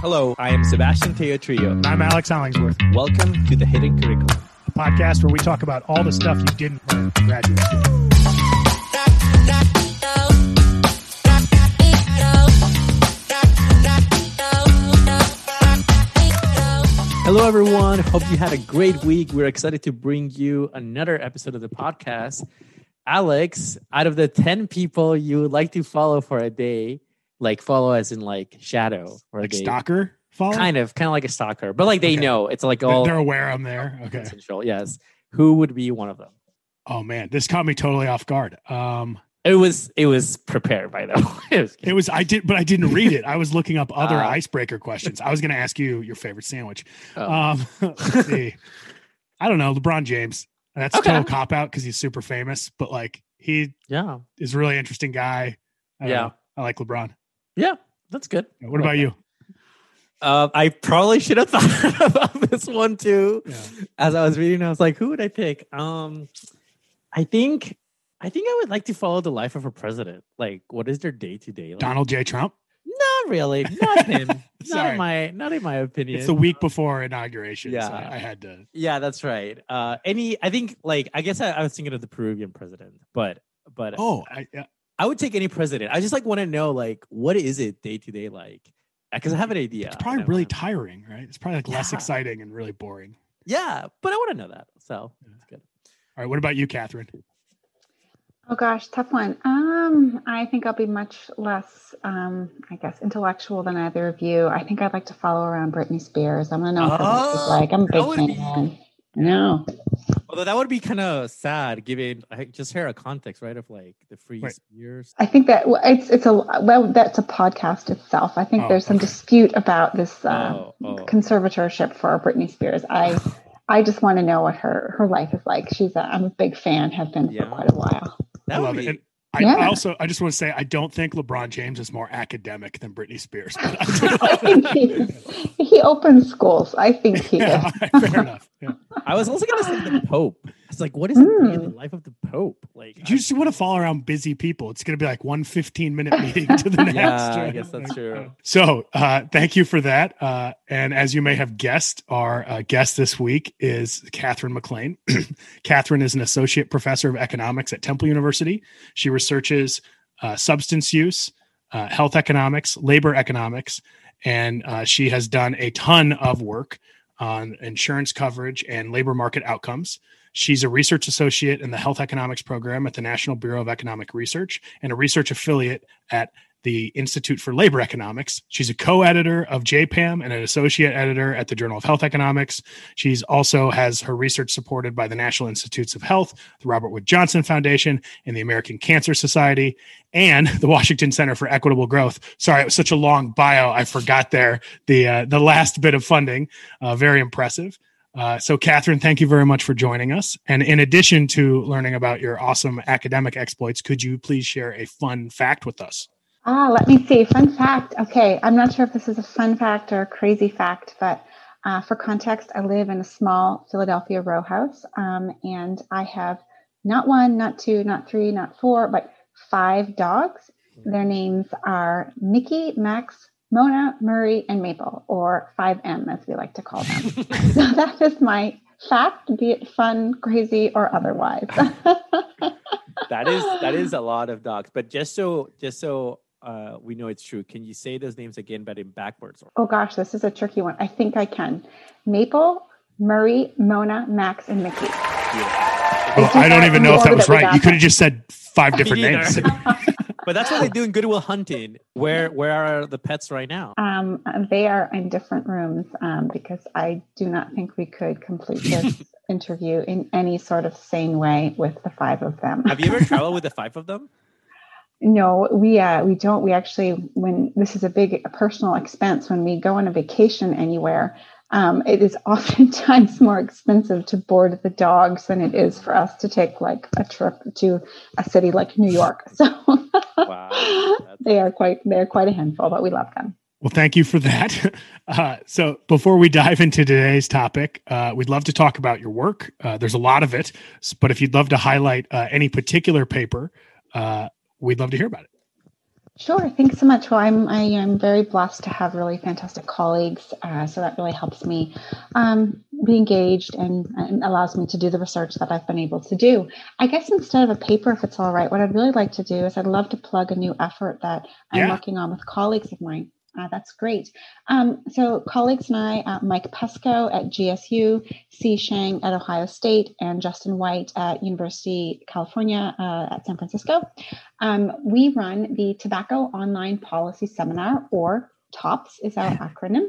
Hello, I am Sebastian Tello-Trillo. I'm Alex Hollingsworth, Welcome to the Hidden Curriculum. a podcast where we talk about all the stuff you didn't learn in graduate school. Hello, everyone. Hope you had a great week. We're excited to bring you another episode of the podcast. Alex, out of the 10 people you would like to follow for a day, like follow as in like shadow or Like day. stalker follow? Kind of, kind of like a stalker, but like they Okay. know it's like all They're aware I'm there. Okay. consensual. Yes. Who would be one of them? Oh man, this caught me totally off guard. Um, It was it was prepared by them. it was it was I did, but I didn't read it. I was looking up other Ah. icebreaker questions. I was going to ask you your favorite sandwich. oh. Um, let's see. I don't know, LeBron James. That's a Okay. total cop out because he's super famous, but like he yeah. is a really interesting guy. I Yeah. know. I like LeBron. Yeah. That's good. What about you? Uh, I probably should have thought about this one too. Yeah. As I was reading, I was like, who would I pick? Um, I think, I think I would like to follow the life of a president. Like, what is their day to day? Like Donald J. Trump. Not really. Not him. not in my, not in my opinion. It's the week before inauguration. Yeah. So I, I had to. yeah, that's right. Uh, any, I think, like, I guess I, I was thinking of the Peruvian president, but, but Oh, I, yeah. I would take any president. I just like want to know, like, what is it day to day like? Because I have an idea. It's probably really tiring, right? It's probably like less exciting and really boring. Yeah, but I want to know that. So that's good. All right. What about you, Catherine? Oh gosh, tough one. Um, I think I'll be much less, um, I guess, intellectual than either of you. I think I'd like to follow around Britney Spears. I'm gonna know what her life is Oh, like. I'm a big would be- fan. No, Although that would be kind of sad, given I just hear a context, right, of like the free Right. spears. I think that well, it's it's a well, that's a podcast itself. I think Oh, there's some okay. dispute about this uh, Oh, oh. conservatorship for Britney Spears. I I just want to know what her her life is like. She's a I'm a big fan, have been Yeah. for quite a while. That I would love be, it. And I, Yeah. I also I just want to say I don't think LeBron James is more academic than Britney Spears. But I think he, he opens schools. I think he yeah, is. fair enough. Yeah. I was also gonna say the Pope. It's like, what is it really the Mm. life of the Pope? Like, You just want to follow around busy people. It's going to be like one 15 minute meeting to the next. yeah, I guess that's true. So, uh, thank you for that. Uh, and as you may have guessed, our uh, guest this week is Catherine Maclean. Catherine is an associate professor of economics at Temple University. She researches uh, substance use, uh, health economics, labor economics, and uh, she has done a ton of work on insurance coverage and labor market outcomes. She's a research associate in the health economics program at the National Bureau of Economic Research and a research affiliate at the Institute for Labor Economics. She's a co-editor of JPAM and an associate editor at the Journal of Health Economics. She's also has her research supported by the National Institutes of Health, the Robert Wood Johnson Foundation, and the American Cancer Society, and the Washington Center for Equitable Growth. Sorry, it was such a long bio. I forgot there the uh, the last bit of funding. Uh, very impressive. Uh, so, Catherine, thank you very much for joining us. And in addition to learning about your awesome academic exploits, could you please share a fun fact with us? Ah, let me see. Fun fact. Okay, I'm not sure if this is a fun fact or a crazy fact, but uh, for context, I live in a small Philadelphia row house, um, and I have not one, not two, not three, not four, but five dogs. Their names are Mickey, Max, Mona, Murray, and Maple, or 5M as we like to call them. so that is my fact, be it fun, crazy, or otherwise. that is that is a lot of dogs. But just so just so uh, we know it's true, can you say those names again, but in backwards? Oh gosh, this is a tricky one. I think I can. Maple, Murray, Mona, Max, and Mickey. Well, I don't even know if that was right. got You could have just said five different names. But that's what they do in Goodwill Hunting. Where where are the pets right now? Um, they are in different rooms um, because I do not think we could complete this interview in any sort of sane way with the five of them. Have you ever traveled with the five of them? No, we uh, we don't. We actually, when this is a big personal expense, when we go on a vacation anywhere, um, it is oftentimes more expensive to board the dogs than it is for us to take like a trip to a city like New York. So Wow, they are quite they're quite a handful, but we love them. Well, thank you for that. Uh, so, before we dive into today's topic, uh, we'd love to talk about your work. Uh, there's a lot of it, but if you'd love to highlight uh, any particular paper, uh, we'd love to hear about it. Sure. Thanks so much. Well, I'm I, am very blessed to have really fantastic colleagues, uh, so that really helps me um, be engaged and, and, allows me to do the research that I've been able to do. I guess instead of a paper, if it's all right, what I'd really like to do is I'd love to plug a new effort that I'm yeah. working on with colleagues of mine. Uh, that's great. Um, so, colleagues and I, uh, Mike Pesko at GSU, C. Shang at Ohio State, and Justin White at University California uh, at San Francisco, um, we run the Tobacco Online Policy Seminar, or TOPS is our acronym.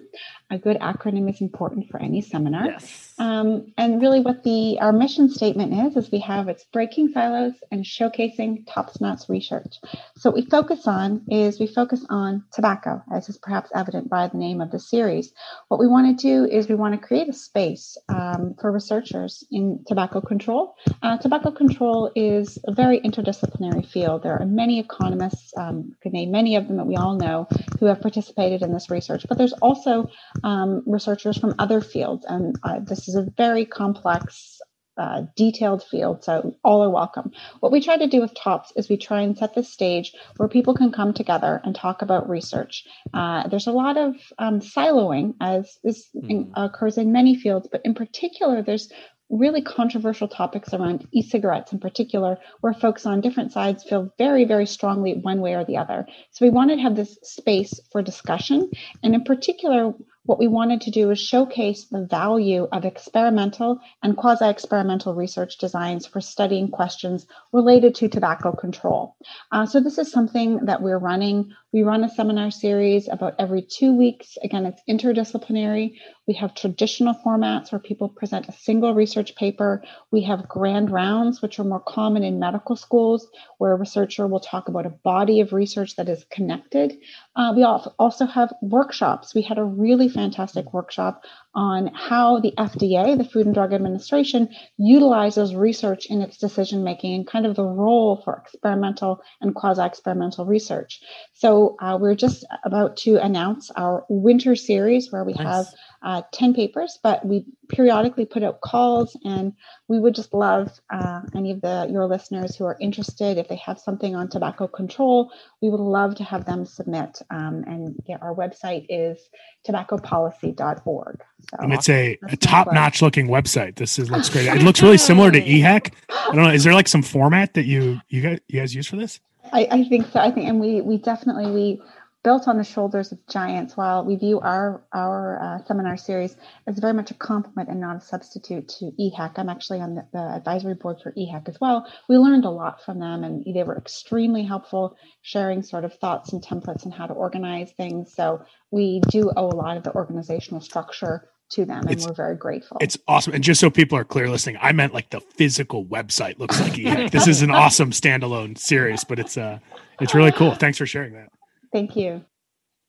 A good acronym is important for any seminar. Yes. Um, and really, what the our mission statement is is we have it's breaking silos and showcasing top research. So what we focus on is we focus on tobacco, as is perhaps evident by the name of the series. What we want to do is we want to create a space um, for researchers in tobacco control. Uh, tobacco control is a very interdisciplinary field. There are many economists, um, could name many of them that we all know, who have participated in this research, but there's also um, researchers from other fields, and uh, this is a very complex uh, detailed field, so all are welcome. What we try to do with TOPS is we try and set the stage where people can come together and talk about research. Uh, there's a lot of um, siloing, as this mm. occurs in many fields, but in particular, there's really controversial topics around e-cigarettes in particular where folks on different sides feel very very strongly one way or the other. So we wanted to have this space for discussion. And in particular what we wanted to do is showcase the value of experimental and quasi experimental research designs for studying questions related to tobacco control. Uh, so, this is something that we're running. We run a seminar series about every two weeks. Again, it's interdisciplinary. We have traditional formats where people present a single research paper. We have grand rounds, which are more common in medical schools, where a researcher will talk about a body of research that is connected. Uh, we also have workshops. We had a really fantastic workshop on how the FDA, the Food and Drug Administration, utilizes research in its decision making and kind of the role for experimental and quasi experimental research. So, uh, we're just about to announce our winter series where we nice. have uh, 10 papers, but we periodically put out calls and we would just love uh, any of the your listeners who are interested if they have something on tobacco control we would love to have them submit um, and yeah, our website is tobaccopolicy.org so and it's a, a top-notch looking website. This is looks oh, great. It looks really similar to EHEC i don't know is there like some format that you you guys, you guys use for this? I, I think so. I think and we we definitely we built on the shoulders of giants while we view our our uh, seminar series as very much a complement and not a substitute to EHEC. I'm actually on the, the, advisory board for EHEC as well. We learned a lot from them and they were extremely helpful sharing sort of thoughts and templates and how to organize things. So we do owe a lot of the organizational structure to them and it's, we're very grateful. It's awesome. And just so people are clear listening, I meant like the physical website looks like EHEC. this is an awesome standalone series, but it's uh it's really cool. Thanks for sharing that. Thank you.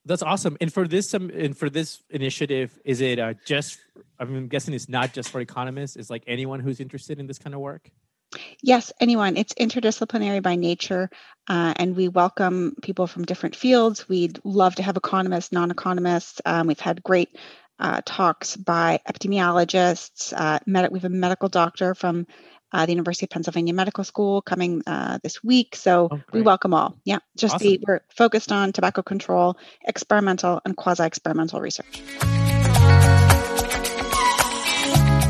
That's awesome. And for this, um, and for this initiative, is it uh, just? I'm guessing it's not just for economists. It's like anyone who's interested in this kind of work. Yes, anyone. It's interdisciplinary by nature, uh, and we welcome people from different fields. We'd love to have economists, non-economists. Um, we've had great uh, talks by epidemiologists. Uh, med- we have a medical doctor from uh, the University of Pennsylvania Medical School coming uh, this week. So oh, we welcome all. Yeah, just awesome. the we're focused on tobacco control, experimental and quasi-experimental research.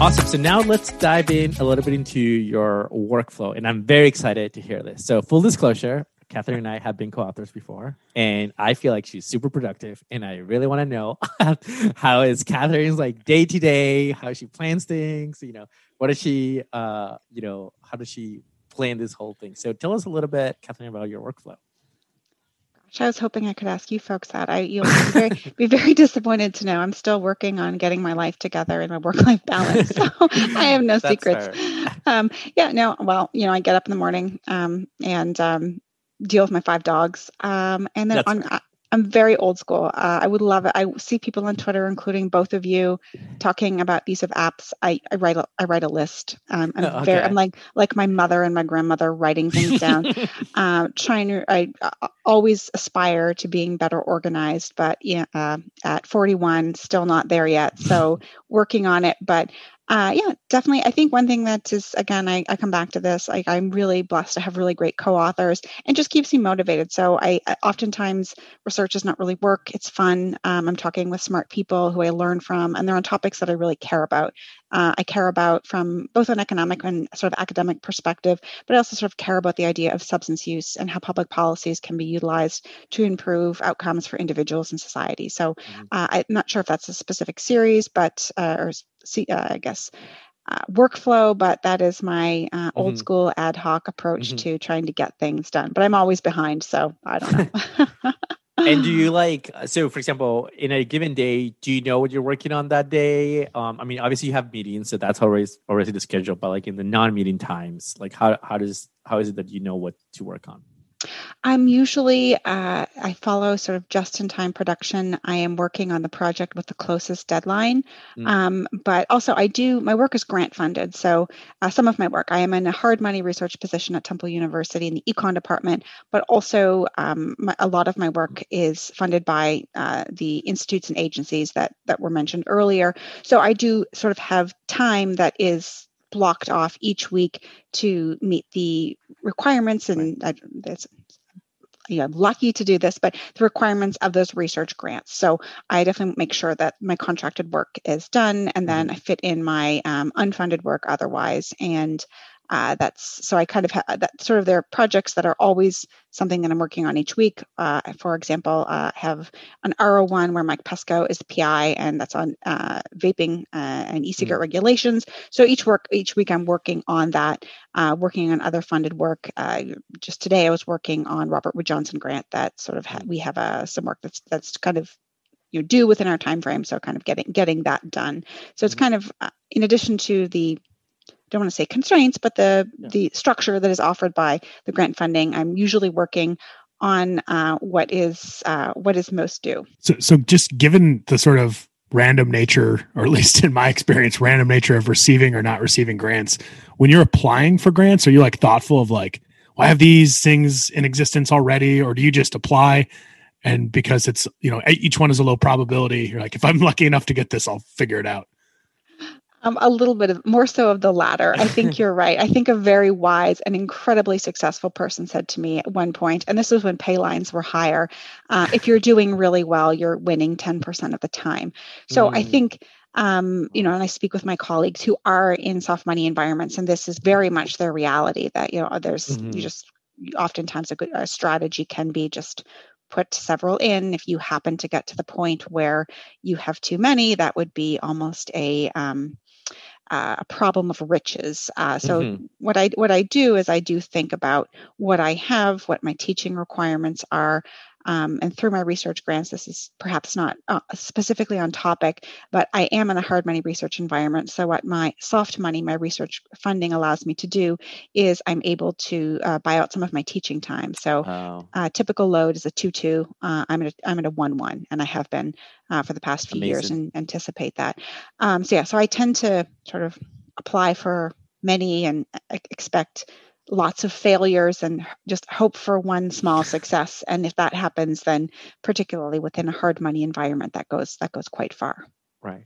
Awesome. So now let's dive in a little bit into your workflow, and I'm very excited to hear this. So full disclosure, Catherine and I have been co-authors before, and I feel like she's super productive, and I really want to know how is Catherine's like day to day, how she plans things, you know, what does she, uh, you know, how does she plan this whole thing? So tell us a little bit, Catherine, about your workflow. Gosh, I was hoping I could ask you folks that. I you'll be very, be very disappointed to know I'm still working on getting my life together and my work life balance. So I have no secrets. Um, yeah, no. Well, you know, I get up in the morning um, and um, deal with my five dogs, um, and then on. I'm very old school. Uh, I would love it. I see people on Twitter, including both of you, talking about use of apps. I, I write a, I write a list. Um, I'm okay. very I'm like like my mother and my grandmother writing things down. uh, trying to I uh, always aspire to being better organized, but yeah, uh, at 41, still not there yet. So working on it. But Uh, yeah, definitely. I think one thing that is, again, I, I come back to this, like I'm really blessed to have really great co-authors and just keeps me motivated. So I, oftentimes research does not really work. It's fun. Um, I'm talking with smart people who I learn from and they're on topics that I really care about. Uh, I care about from both an economic and sort of academic perspective, but I also sort of care about the idea of substance use and how public policies can be utilized to improve outcomes for individuals and society. So mm-hmm. uh, I'm not sure if that's a specific series, but uh, or see, uh, I guess, uh, workflow, but that is my uh, mm-hmm. old school ad hoc approach mm-hmm. to trying to get things done. But I'm always behind, so I don't know. and do you like so for example in a given day do you know what you're working on that day? Um i mean obviously you have meetings so that's always already the schedule but like in the non-meeting times like how how does how is it that you know what to work on I'm usually, uh, I follow sort of just in time production. I am working on the project with the closest deadline. Mm. Um, but also, I do, my work is grant funded. So, uh, some of my work, I am in a hard money research position at Temple University in the econ department, but also um, my, a lot of my work is funded by uh, the institutes and agencies that, that were mentioned earlier. So, I do sort of have time that is blocked off each week to meet the requirements and right. I, you know, lucky to do this, but the requirements of those research grants. So I definitely make sure that my contracted work is done, and then mm-hmm. I fit in my um, unfunded work otherwise, and uh, that's so I kind of have that sort of there are projects that are always something that I'm working on each week. Uh, for example, uh, I have an R01 where Mike Pesko is the PI, and that's on uh, vaping uh, and e-cigarette mm-hmm. regulations. So each work each week I'm working on that, uh, working on other funded work. just today I was working on Robert Wood Johnson grant that sort of ha- we have some work that's that's kind of you know, due within our time frame so kind of getting getting that done so it's mm-hmm. kind of uh, in addition to the don't want to say constraints, but the yeah. the structure that is offered by the grant funding. I'm usually working on uh, what is uh, what is most due. So, so just given the sort of random nature, or at least in my experience, random nature of receiving or not receiving grants, when you're applying for grants, are you like thoughtful of like, well, I have these things in existence already, or do you just apply? And because it's you know each one is a low probability, you're like, if I'm lucky enough to get this, I'll figure it out. Um, a little bit of more so of the latter. I think you're right. I think a very wise and incredibly successful person said to me at one point, and this was when pay lines were higher uh, if you're doing really well, you're winning 10% of the time. So mm. I think. Um, you know, and I speak with my colleagues who are in soft money environments, and this is very much their reality. That you know, there's mm-hmm. you just oftentimes a good a strategy can be just put several in. If you happen to get to the point where you have too many, that would be almost a um, uh, a problem of riches. Uh, so mm-hmm. what I what I do is I do think about what I have, what my teaching requirements are, um, and through my research grants, this is perhaps not uh, specifically on topic, but I am in a hard money research environment. So, what my soft money, my research funding allows me to do is I'm able to uh, buy out some of my teaching time. So, oh. uh, typical load is a 2 2. Uh, I'm, at a, I'm at a 1 1, and I have been uh, for the past few Amazing. years and anticipate that. Um, so, yeah, so I tend to sort of apply for many and expect lots of failures and just hope for one small success. And if that happens then particularly within a hard money environment that goes that goes quite far. Right.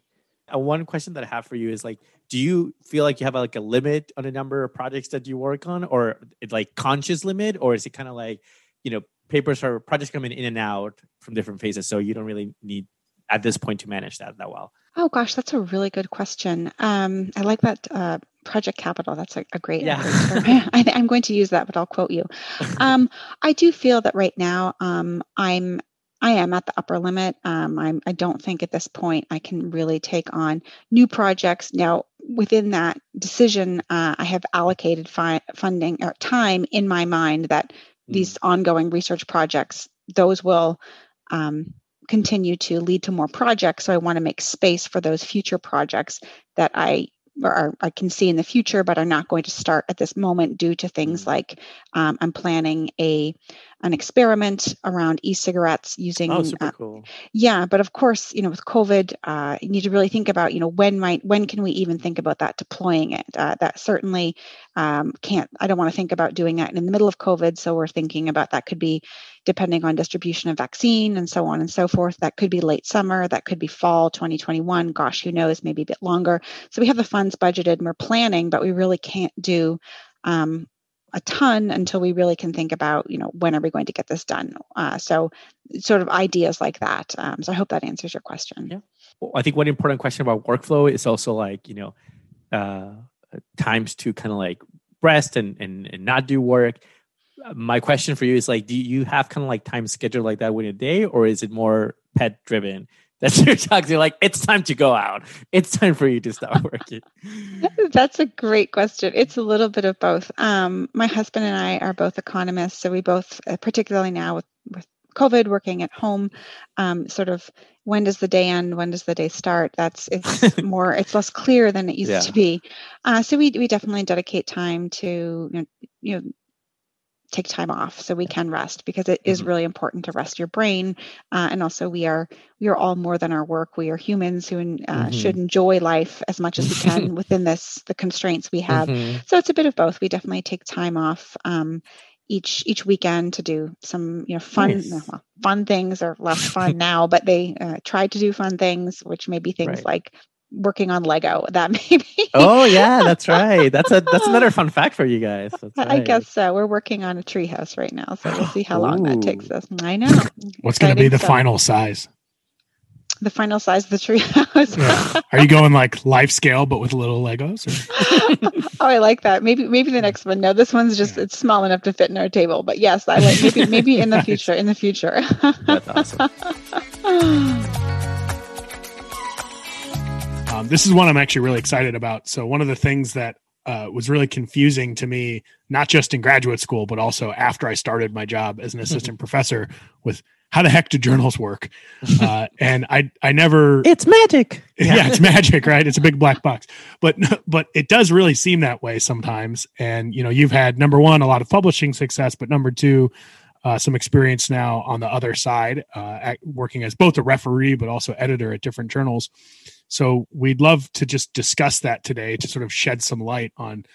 Uh, one question that i have for you is like do you feel like you have like a limit on the number of projects that you work on or like conscious limit or is it kind of like you know papers or projects coming in and out from different phases so you don't really need at this point to manage that that well Oh gosh, that's a really good question. Um, I like that uh, project capital. That's a, a great yeah. I, am going to use that, but I'll quote you. Um, I do feel that right now um, I'm I am at the upper limit. Um, I'm, I don't think at this point I can really take on new projects. Now, within that decision, uh, I have allocated fi- funding or time in my mind that mm. these ongoing research projects, those will um, continue to lead to more projects. So I want to make space for those future projects that I or I can see in the future, but are not going to start at this moment due to things mm-hmm. like um, I'm planning a an experiment around e-cigarettes using. Oh, super uh, cool. Yeah, but of course, you know, with COVID, uh, you need to really think about, you know, when might when can we even think about that deploying it? Uh, that certainly um, can't. I don't want to think about doing that in the middle of COVID. So we're thinking about that could be depending on distribution of vaccine and so on and so forth. That could be late summer. That could be fall 2021. Gosh, who knows? Maybe a bit longer. So we have the funds budgeted and we're planning, but we really can't do um, a ton until we really can think about you know when are we going to get this done. Uh, so sort of ideas like that. Um, so i hope that answers your question. Yeah. Well, i think one important question about workflow is also like you know uh, times to kind of like rest and, and and not do work. My question for you is like do you have kind of like time scheduled like that within a day or is it more pet driven that you're talking like it's time to go out. It's time for you to stop working. That's a great question. It's a little bit of both. Um, my husband and i are both economists so we both uh, particularly now with, with covid working at home um, sort of when does the day end when does the day start? That's it's more it's less clear than it used yeah. to be. Uh, so we, we definitely dedicate time to you know, you know take time off so we can rest because it is mm-hmm. really important to rest your brain uh, and also we are we are all more than our work we are humans who uh, mm-hmm. should enjoy life as much as we can within this the constraints we have mm-hmm. so it's a bit of both we definitely take time off um, each each weekend to do some you know fun nice. well, fun things or less fun now but they uh, try to do fun things which may be things right. like working on Lego. That maybe. oh yeah, that's right. That's a that's another fun fact for you guys. Right. I guess so. We're working on a treehouse right now, so we'll see how long that takes us. I know. What's going to be the stuff. final size? The final size of the treehouse. yeah. Are you going like life scale, but with little Legos? oh, I like that. Maybe maybe the next one. No, this one's just yeah. it's small enough to fit in our table. But yes, I like maybe maybe in the nice. future. In the future. that's awesome. Um, this is one I'm actually really excited about. So one of the things that uh, was really confusing to me, not just in graduate school, but also after I started my job as an assistant professor, with how the heck do journals work? Uh, and I, I never. It's magic. Yeah. yeah, it's magic, right? It's a big black box, but but it does really seem that way sometimes. And you know, you've had number one a lot of publishing success, but number two. Uh, some experience now on the other side, uh, working as both a referee but also editor at different journals. So we'd love to just discuss that today to sort of shed some light on,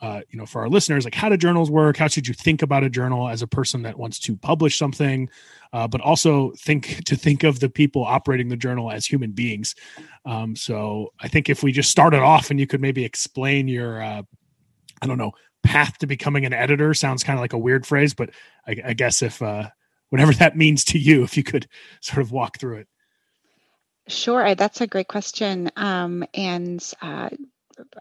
uh, you know, for our listeners, like how do journals work? How should you think about a journal as a person that wants to publish something, uh, but also think to think of the people operating the journal as human beings. Um, so I think if we just started off and you could maybe explain your, uh, I don't know, path to becoming an editor sounds kind of like a weird phrase, but I, I guess if uh, whatever that means to you, if you could sort of walk through it. Sure, that's a great question. Um, and uh,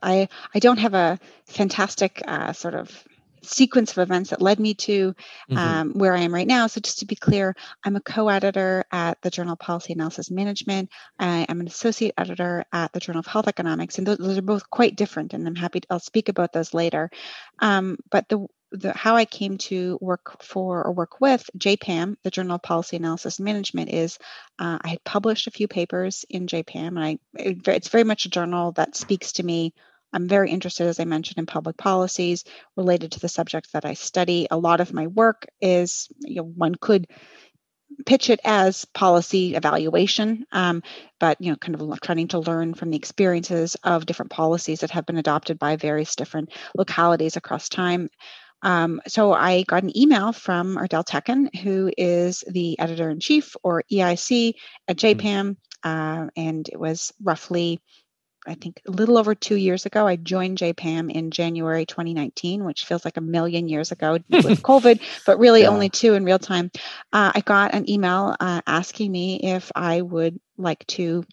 I I don't have a fantastic uh, sort of sequence of events that led me to mm-hmm. um, where I am right now. So, just to be clear, I'm a co editor at the Journal of Policy Analysis Management. I am an associate editor at the Journal of Health Economics, and those, those are both quite different. And I'm happy to, I'll speak about those later. Um, but the the, how I came to work for or work with JPAM, the Journal of Policy Analysis and Management, is uh, I had published a few papers in JPAM, and I it, it's very much a journal that speaks to me. I'm very interested, as I mentioned, in public policies related to the subjects that I study. A lot of my work is, you know, one could pitch it as policy evaluation, um, but you know, kind of trying to learn from the experiences of different policies that have been adopted by various different localities across time. Um, so I got an email from Erdal Tekin, who is the editor in chief or EIC at JPAM, mm-hmm. uh, and it was roughly, I think, a little over two years ago. I joined JPAM in January 2019, which feels like a million years ago with COVID, but really yeah. only two in real time. Uh, I got an email uh, asking me if I would like to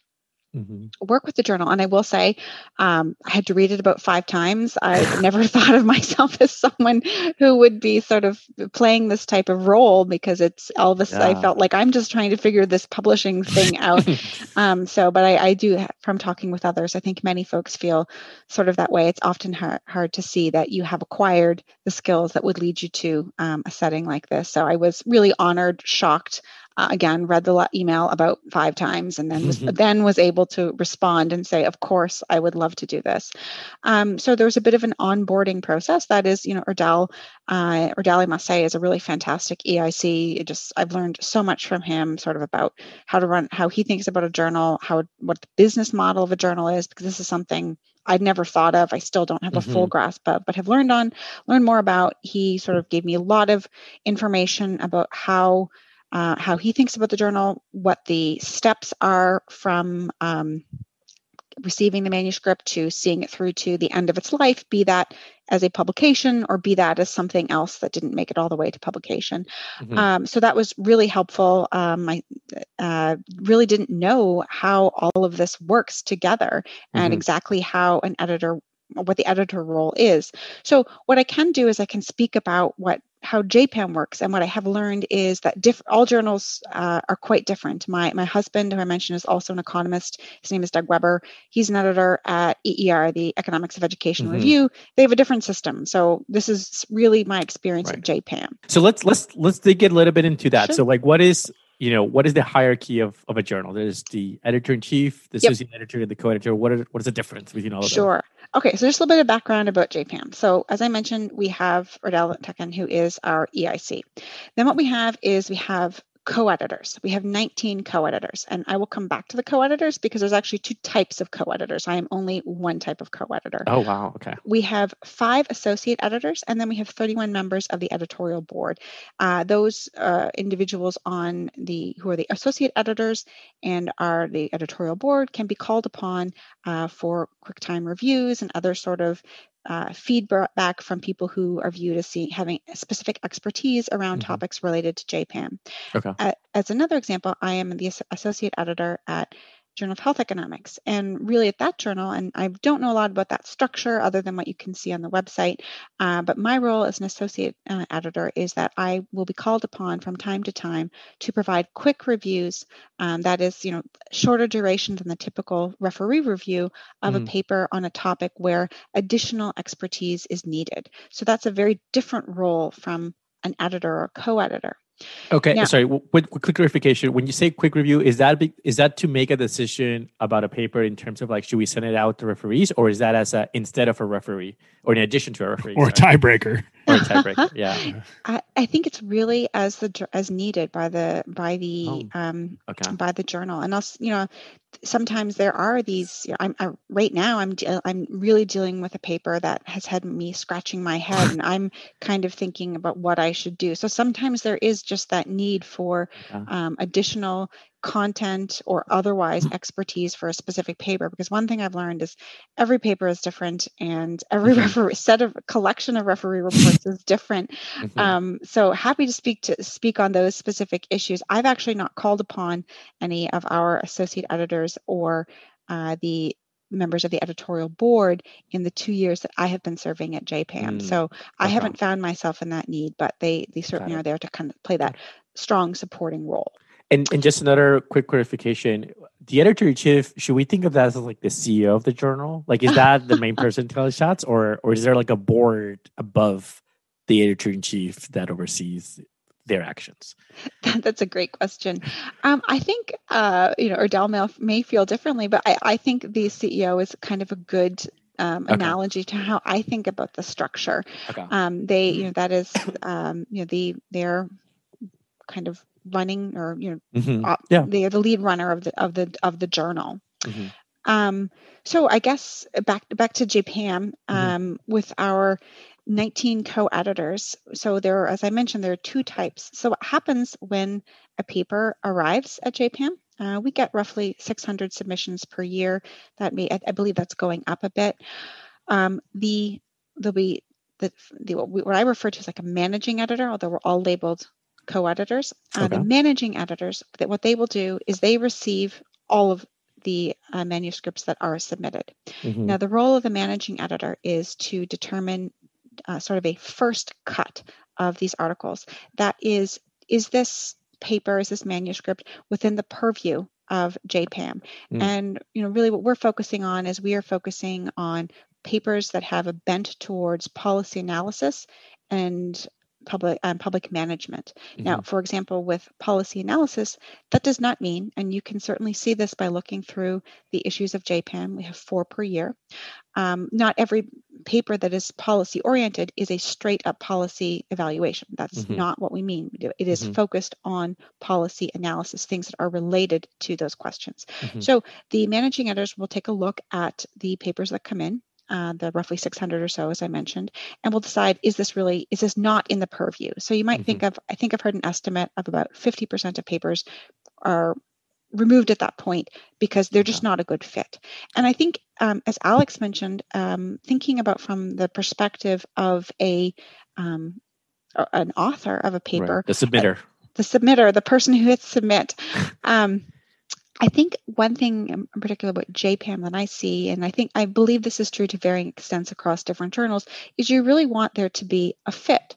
Mm-hmm. work with the journal. And I will say, um, I had to read it about five times. I never thought of myself as someone who would be sort of playing this type of role because it's all of a sudden yeah. I felt like I'm just trying to figure this publishing thing out. um, so, but I, I, do, from talking with others, I think many folks feel sort of that way. It's often hard, hard to see that you have acquired the skills that would lead you to um, a setting like this. So I was really honored, shocked uh, again read the email about five times and then was, then was able to respond and say of course i would love to do this um, so there was a bit of an onboarding process that is you know erdal uh, erdal i must say is a really fantastic eic it just i've learned so much from him sort of about how to run how he thinks about a journal how what the business model of a journal is because this is something I'd never thought of. I still don't have a mm-hmm. full grasp of, but have learned on, learned more about. He sort of gave me a lot of information about how uh, how he thinks about the journal, what the steps are from um, receiving the manuscript to seeing it through to the end of its life, be that as a publication or be that as something else that didn't make it all the way to publication. Mm-hmm. Um, so that was really helpful. Um, I uh, really didn't know how all of this works together and mm-hmm. exactly how an editor what the editor role is. So what I can do is I can speak about what how JPAM works, and what I have learned is that diff- all journals uh, are quite different. My my husband, who I mentioned, is also an economist. His name is Doug Webber. He's an editor at EER, the Economics of Education mm-hmm. Review. They have a different system. So this is really my experience right. at JPAM. So let's let's let's dig a little bit into that. Sure. So like, what is you know what is the hierarchy of, of a journal there's the editor in chief the associate editor and the co-editor what are what is the difference between all of them sure Okay, so just a little bit of background about JPAM. So as I mentioned, we have Erdal Tekin, who is our EIC. Then what we have is we have co-editors. We have 19 co-editors, and I will come back to the co-editors because there's actually two types of co-editors. I am only one type of co-editor. Oh wow, okay. We have five associate editors, and then we have 31 members of the editorial board. Uh, those uh, individuals on the who are the associate editors and are the editorial board can be called upon uh, for quick time reviews and other sort of uh, feedback from people who are viewed as seeing, having specific expertise around mm-hmm. topics related to JPAM. Okay. Uh, as another example, I am the associate editor at Journal of Health Economics. And really, at that journal, and I don't know a lot about that structure other than what you can see on the website, uh, but my role as an associate uh, editor is that I will be called upon from time to time to provide quick reviews. Um, that is, you know, shorter duration than the typical referee review of mm. a paper on a topic where additional expertise is needed. So that's a very different role from an editor or co-editor. Okay, now, sorry. With quick clarification, when you say quick review, is that be, is that to make a decision about a paper in terms of like should we send it out to referees, or is that as a instead of a referee, or in addition to a referee, or a tiebreaker, or tiebreaker? Yeah, I, I, think it's really as the as needed by the by the oh, um okay. by the journal, and also you know sometimes there are these. You know, I'm I, right now I'm I'm really dealing with a paper that has had me scratching my head, and I'm kind of thinking about what I should do. So sometimes there is just that need for um, additional content or otherwise expertise for a specific paper because one thing i've learned is every paper is different and every mm-hmm. referee set of collection of referee reports is different mm-hmm. um, so happy to speak to speak on those specific issues i've actually not called upon any of our associate editors or uh, the members of the editorial board in the two years that I have been serving at JPAM. Mm, so I okay. haven't found myself in that need, but they they certainly are there to kind of play that strong supporting role. And and just another quick clarification: the editor in chief, should we think of that as like the CEO of the journal? Like, is that the main person telling shots, or or is there like a board above the editor in chief that oversees their actions? That's a great question. Um, I think uh, you know, Erdal may, may feel differently, but I, I think the CEO is kind of a good um, okay. analogy to how I think about the structure. Okay. Um, they, you know, that is, um, you know, the they're kind of running or you know mm-hmm. uh, yeah. they are the lead runner of the of the of the journal mm-hmm. um, so i guess back back to jpam mm-hmm. um, mm-hmm. with our 19 co-editors so there are as i mentioned there are two types so what happens when a paper arrives at jpam uh, we get roughly 600 submissions per year that may i, I believe that's going up a bit um, the there'll be the, the what I refer to as like a managing editor, although we're all labeled co-editors. Uh, okay. The managing editors, that what they will do is they receive all of the uh, manuscripts that are submitted. Mm-hmm. Now, the role of the managing editor is to determine uh, sort of a first cut of these articles. That is, is this paper, is this manuscript within the purview of JPAM? Mm. And you know, really, what we're focusing on is we are focusing on papers that have a bent towards policy analysis and public um, public management. Mm-hmm. Now, for example, with policy analysis, that does not mean, and you can certainly see this by looking through the issues of JPAM. We have four per year. Um, not every paper that is policy oriented is a straight up policy evaluation. That's mm-hmm. not what we mean. It is mm-hmm. focused on policy analysis, things that are related to those questions. Mm-hmm. So the managing editors will take a look at the papers that come in uh, the roughly 600 or so, as I mentioned, and we'll decide is this really is this not in the purview? So you might mm-hmm. think of I think I've heard an estimate of about 50% of papers are removed at that point because they're just not a good fit. And I think, um, as Alex mentioned, um, thinking about from the perspective of a um, an author of a paper, right. the submitter, uh, the submitter, the person who hits submit. I think one thing in particular about JPAM that I see, and I think I believe this is true to varying extents across different journals, is you really want there to be a fit.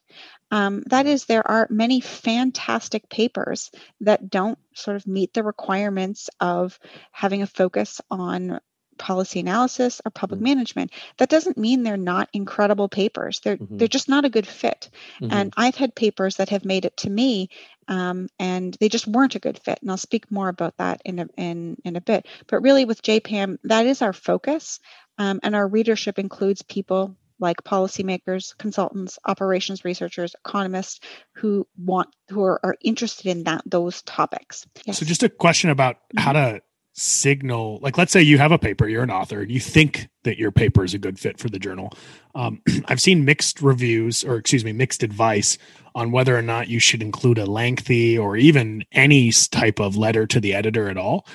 Um, that is, there are many fantastic papers that don't sort of meet the requirements of having a focus on policy analysis or public mm-hmm. management that doesn't mean they're not incredible papers they're mm-hmm. they're just not a good fit mm-hmm. and i've had papers that have made it to me um, and they just weren't a good fit and i'll speak more about that in a, in, in a bit but really with jpam that is our focus um, and our readership includes people like policymakers, consultants, operations researchers, economists who want who are, are interested in that those topics. Yes. So just a question about how mm-hmm. to signal like let's say you have a paper you're an author and you think that your paper is a good fit for the journal. Um, i've seen mixed reviews or excuse me mixed advice on whether or not you should include a lengthy or even any type of letter to the editor at all.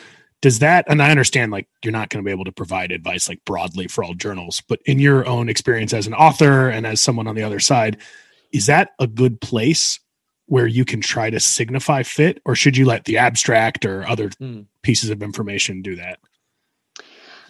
Does that and i understand like you're not going to be able to provide advice like broadly for all journals but in your own experience as an author and as someone on the other side is that a good place where you can try to signify fit or should you let the abstract or other mm. pieces of information do that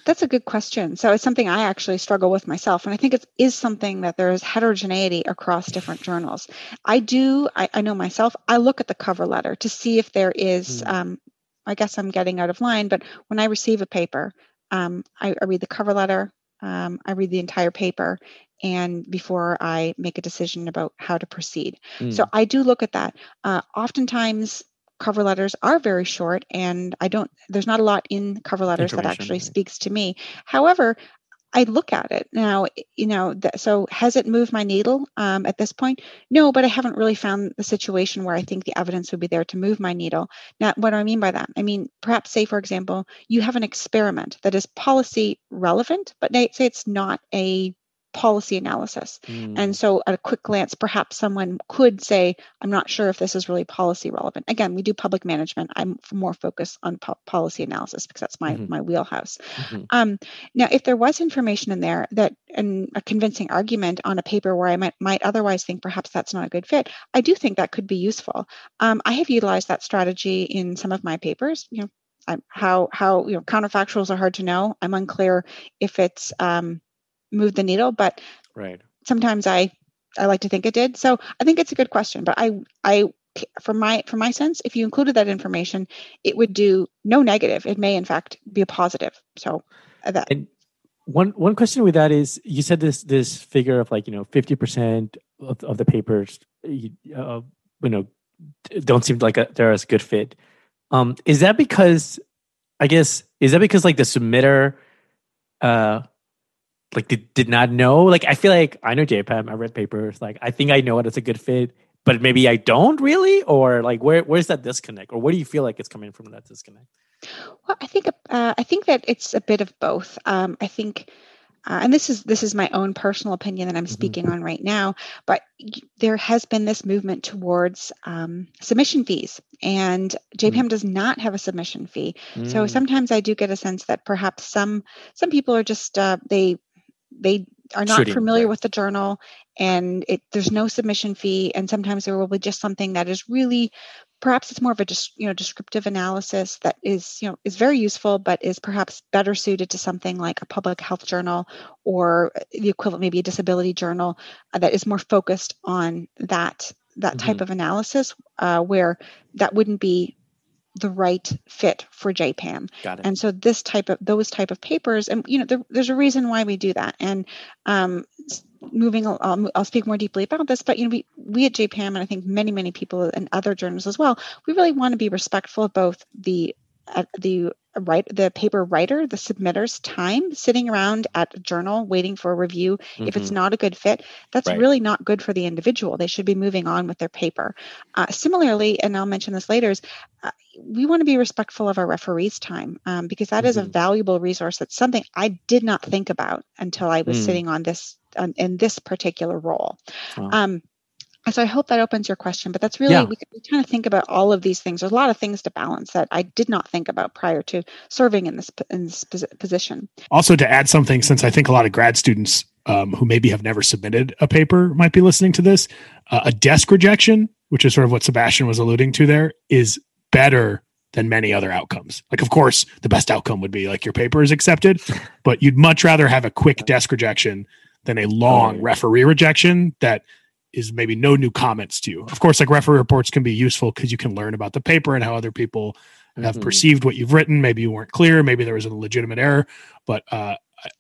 that's a good question. So it's something I actually struggle with myself. And I think it is something that there is heterogeneity across different journals. I do, I, I, know myself, I look at the cover letter to see if there is, mm. um, I guess I'm getting out of line, but when I receive a paper, um, I, I, read the cover letter, um, I read the entire paper, and before I make a decision about how to proceed. Mm. So I do look at that. Uh, oftentimes, cover letters are very short, and I don't. There's not a lot in cover letters that actually right. speaks to me. However, I look at it now, you know, th- so has it moved my needle um, at this point? No, but I haven't really found the situation where I think the evidence would be there to move my needle. Now, what do I mean by that? I mean, perhaps say, for example, you have an experiment that is policy relevant, but say it's not a policy analysis. Mm. And so, at a quick glance, perhaps someone could say, I'm not sure if this is really policy relevant. Again, we do public management. I'm more focused on po- policy analysis because that's my, mm-hmm. my wheelhouse. Mm-hmm. Um, now, if there was information in there that, and a convincing argument on a paper where I might, might otherwise think perhaps that's not a good fit, I do think that could be useful. Um, I have utilized that strategy in some of my papers. You know, I'm, how how you know counterfactuals are hard to know. I'm unclear if it's um, move the needle, but right. sometimes I I like to think it did. So I think it's a good question, but I I from my from my sense, if you included that information, it would do no negative. It may in fact be a positive. So uh, that. And one one question with that is, you said this this figure of like you know fifty percent of, of the papers, uh, you know, don't seem like a, they're as good fit. Um, is that because, I guess, is that because like the submitter, uh, like did, did not know like i feel like i know JPAM. i read papers like i think i know it. it's a good fit but maybe i don't really or like where where's that disconnect or where do you feel like it's coming from that disconnect well i think uh, i think that it's a bit of both um, i think uh, and this is this is my own personal opinion that I'm mm-hmm. speaking mm-hmm. on right now, but there has been this movement towards um, submission fees, and JPAM mm does not have a submission fee. mm So sometimes I do get a sense that perhaps some some people are just uh, they they are not Shooting, familiar right. with the journal and it, there's no submission fee and sometimes there will be just something that is really perhaps it's more of a just you know descriptive analysis that is you know is very useful but is perhaps better suited to something like a public health journal or the equivalent maybe a disability journal uh, that is more focused on that that type mm-hmm. of analysis uh, where that wouldn't be the right fit for JPAM. Got it. And so this type of those type of papers, and you know, there, there's a reason why we do that. And um, moving, um, I'll speak more deeply about this, but you know, we, we at JPAM, and I think many, many people and other journals as well, we really want to be respectful of both the uh, the write the paper writer, the submitter's time sitting around at a journal waiting for a review. Mm-hmm. If it's mm-hmm. not a good fit, that's right. really not good for the individual. They should be moving on with their paper. Uh, similarly, and I'll mention this later, is uh, we want to be respectful of our referee's time um, because that mm-hmm. is a mm-hmm. valuable resource. That's something I did not think about until I was mm. sitting on this on, in this particular role. Wow. Um, so I hope that opens your question, but that's really, yeah. we, we kind of think about all of these things. There's a lot of things to balance that I did not think about prior to serving in this, in this position. Also to add something, since I think a lot of grad students um, who maybe have never submitted a paper might be listening to this, uh, a desk rejection, which is sort of what Sebastian was alluding to there, is better than many other outcomes. Like, of course, the best outcome would be like your paper is accepted, but you'd much rather have a quick desk rejection than a long referee rejection that is maybe no new comments to you. Of course, like referee reports can be useful because you can learn about the paper and how other people mm-hmm. have perceived what you've written. Maybe you weren't clear. Maybe there was a legitimate error. But uh,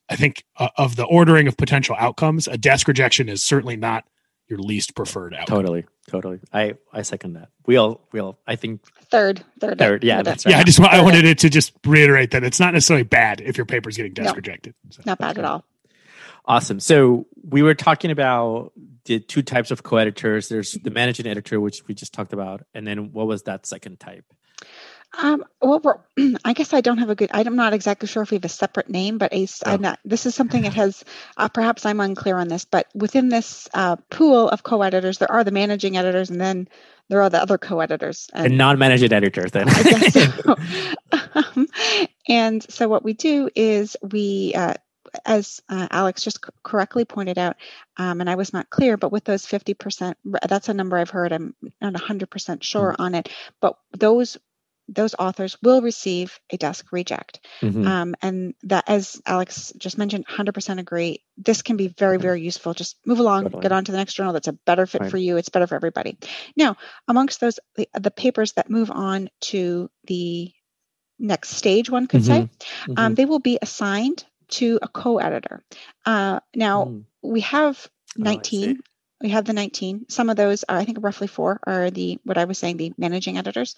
I think uh, of the ordering of potential outcomes, a desk rejection is certainly not your least preferred outcome. Totally, totally. I I second that. We all we all. I think third, third, third. Yeah, that's right. Yeah, I just I wanted it to just reiterate that it's not necessarily bad if your paper is getting desk no, rejected. So, not bad at all. Awesome. So we were talking about the two types of co-editors. There's the managing editor, which we just talked about, and then what was that second type? Um, well, I guess I don't have a good. I'm not exactly sure if we have a separate name, but a. Oh. Not, this is something that has. Uh, perhaps I'm unclear on this, but within this uh, pool of co-editors, there are the managing editors, and then there are the other co-editors and, and non-managing editors. Then I guess so. um, and so what we do is we uh, as uh, Alex just c- correctly pointed out, um, and I was not clear, but with those 50%, that's a number I've heard. I'm not 100% sure mm-hmm. on it, but those those authors will receive a desk reject. Mm-hmm. Um, and that, as Alex just mentioned, 100% agree. This can be very, very useful. Just move along, totally. get on to the next journal that's a better fit right. for you. It's better for everybody. Now, amongst those, the, the papers that move on to the next stage, one could mm-hmm. say, um, mm-hmm. they will be assigned to a co-editor. Uh, now mm. we have 19. Oh, we have the 19. Some of those are, I think, roughly four are the what I was saying, the managing editors.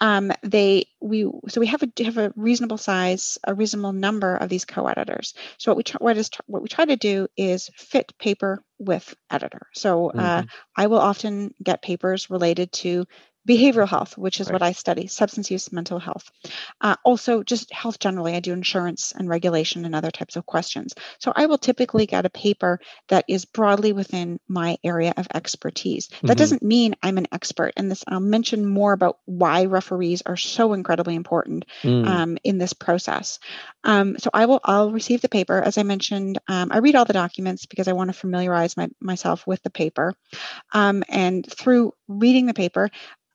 Um, they we so we have a have a reasonable size, a reasonable number of these co-editors. So what we try, what is what we try to do is fit paper with editor. So uh, mm-hmm. I will often get papers related to behavioral health, which is right. what I study, substance use, mental health. Uh, also, just health generally. I do insurance and regulation and other types of questions. So I will typically get a paper that is broadly within my area of expertise. That mm-hmm. doesn't mean I'm an expert. And this, I'll mention more about why referees are so incredibly important mm. um, in this process. Um, so I will, I'll receive the paper. As I mentioned, um, I read all the documents because I want to familiarize my, myself with the paper. Um, and through reading the paper,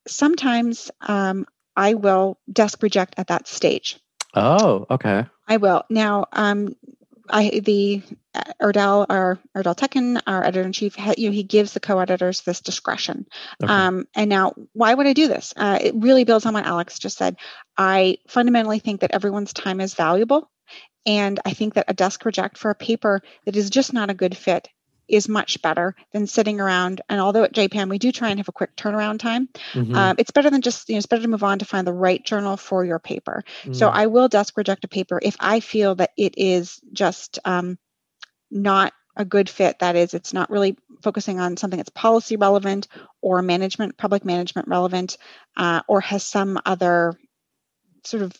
sometimes um, I will desk reject at that stage. Oh, okay. I will. Now, um, I the uh, Erdal, our Erdal Tekin, our editor in chief, you know, he gives the co-editors this discretion. Okay. Um, and now, why would I do this? Uh, it really builds on what Alex just said. I fundamentally think that everyone's time is valuable, and I think that a desk reject for a paper that is just not a good fit is much better than sitting around. And although at JPAM we do try and have a quick turnaround time, mm-hmm. um, it's better than just, you know, it's better to move on to find the right journal for your paper. Mm-hmm. So mm. I will desk reject a paper if I feel that it is just um, not a good fit. That is, it's not really focusing on something that's policy relevant or management, public management relevant, uh, or has some other sort of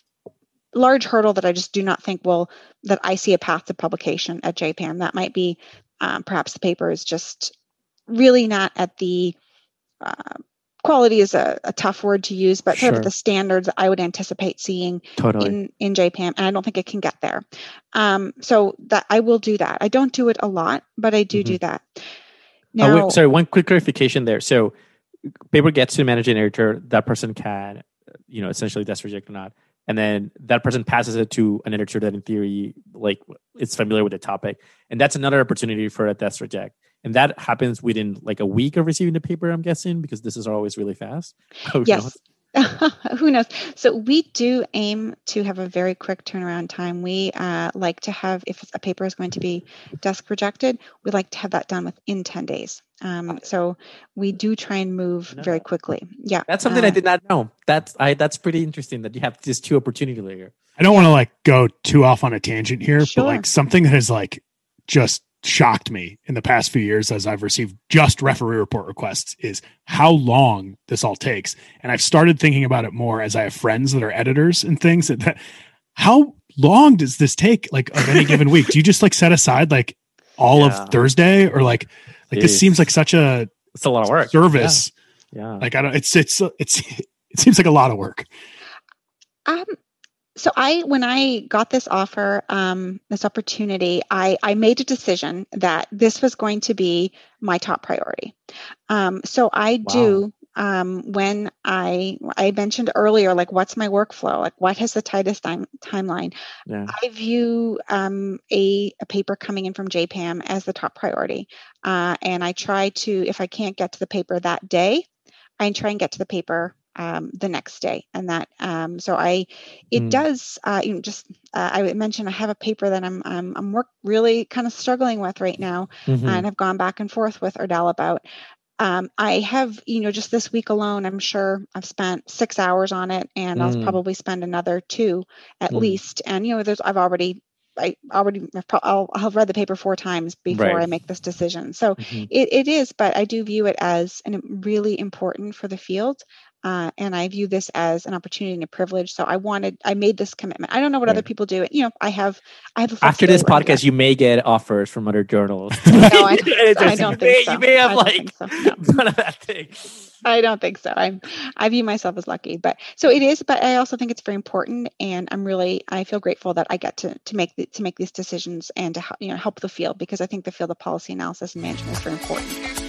large hurdle that I just do not think will that I see a path to publication at JPAM. That might be um, perhaps the paper is just really not at the uh, quality is a, a, tough word to use, but sort of the standards I would anticipate seeing totally. in, in JPAM, and I don't think it can get there. Um, so that I will do that. I don't do it a lot, but I do mm-hmm. do that. Now, wait, sorry, one quick clarification there. So paper gets to managing editor, that person can, you know, essentially desk reject or not and then that person passes it to an editor that in theory like is familiar with the topic. And that's another opportunity for a desk reject. And that happens within like a week of receiving the paper i'm guessing because this is always really fast. Oh, yes Who knows? So we do aim to have a very quick turnaround time. We uh, like to have, if a paper is going to be desk rejected, we like to have that done within 10 days. Um, so we do try and move no. very quickly. Yeah, that's something uh, I did not know. That's I. That's pretty interesting that you have this two opportunity layer. I don't want to like go too off on a tangent here, sure. but like something that is like just shocked me in the past few years as I've received just referee report requests is how long this all takes. And I've started thinking about it more as I have friends that are editors and things that, that how long does this take like of any given week? Do you just like set aside like all yeah. of Thursday or like like this seems like such a it's a lot of work service. Yeah. yeah. Like I don't it's it's it's it seems like a lot of work. Um so I when I got this offer, um, this opportunity, I, I made a decision that this was going to be my top priority. Um, so I wow. do um, when I I mentioned earlier, like what's my workflow, like what has the tightest time, timeline. Yeah. I view um, a a paper coming in from JPAM as the top priority, uh, and I try to if I can't get to the paper that day, I try and get to the paper um, the next day and that um, so i it mm. does uh, you know just uh, i mentioned i have a paper that i'm i'm, I'm work really kind of struggling with right now mm-hmm. and i've gone back and forth with Erdal about um, I have, you know, just this week alone, I'm sure I've spent six hours on it, and mm. I'll probably spend another two at mm. least. And you know, there's I've already I already I'll, I'll have read the paper four times before right. I make this decision. So mm-hmm. it, it is, but I do view it as an really important for the field. Uh, and I view this as an opportunity and a privilege. So I wanted, I made this commitment. I don't know what right. other people do. You know, I have, I have. After this podcast, you may get offers from other journals. no, I, I don't think so. You may have like so. no. none of that thing. I don't think so. I'm, I view myself as lucky, but so it is. But I also think it's very important, and I'm really, I feel grateful that I get to to make the, to make these decisions and to you know help the field because I think the field of policy analysis and management is very important.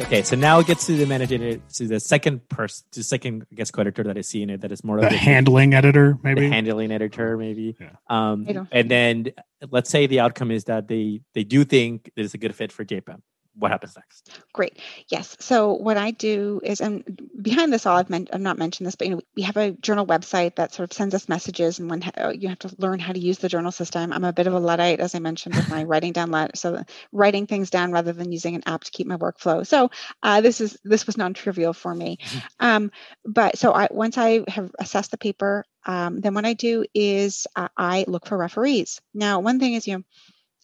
Okay, so now it gets to the manager, to the second person, to the second, I guess, co-editor that I see in it. That is more the, the handling editor, maybe the handling editor, maybe. Yeah. Um, and then let's say the outcome is that they they do think that it's a good fit for JPAM what happens next? Great. Yes. So what I do is, and behind this all, I've, men- I've not mentioned this, but you know, we have a journal website that sort of sends us messages, and when uh, you have to learn how to use the journal system. I'm a bit of a luddite, as I mentioned, with my writing down let so writing things down rather than using an app to keep my workflow. So uh, this is this was non-trivial for me. Um, but so I once I have assessed the paper, um, then what I do is uh, I look for referees. Now, one thing is, you know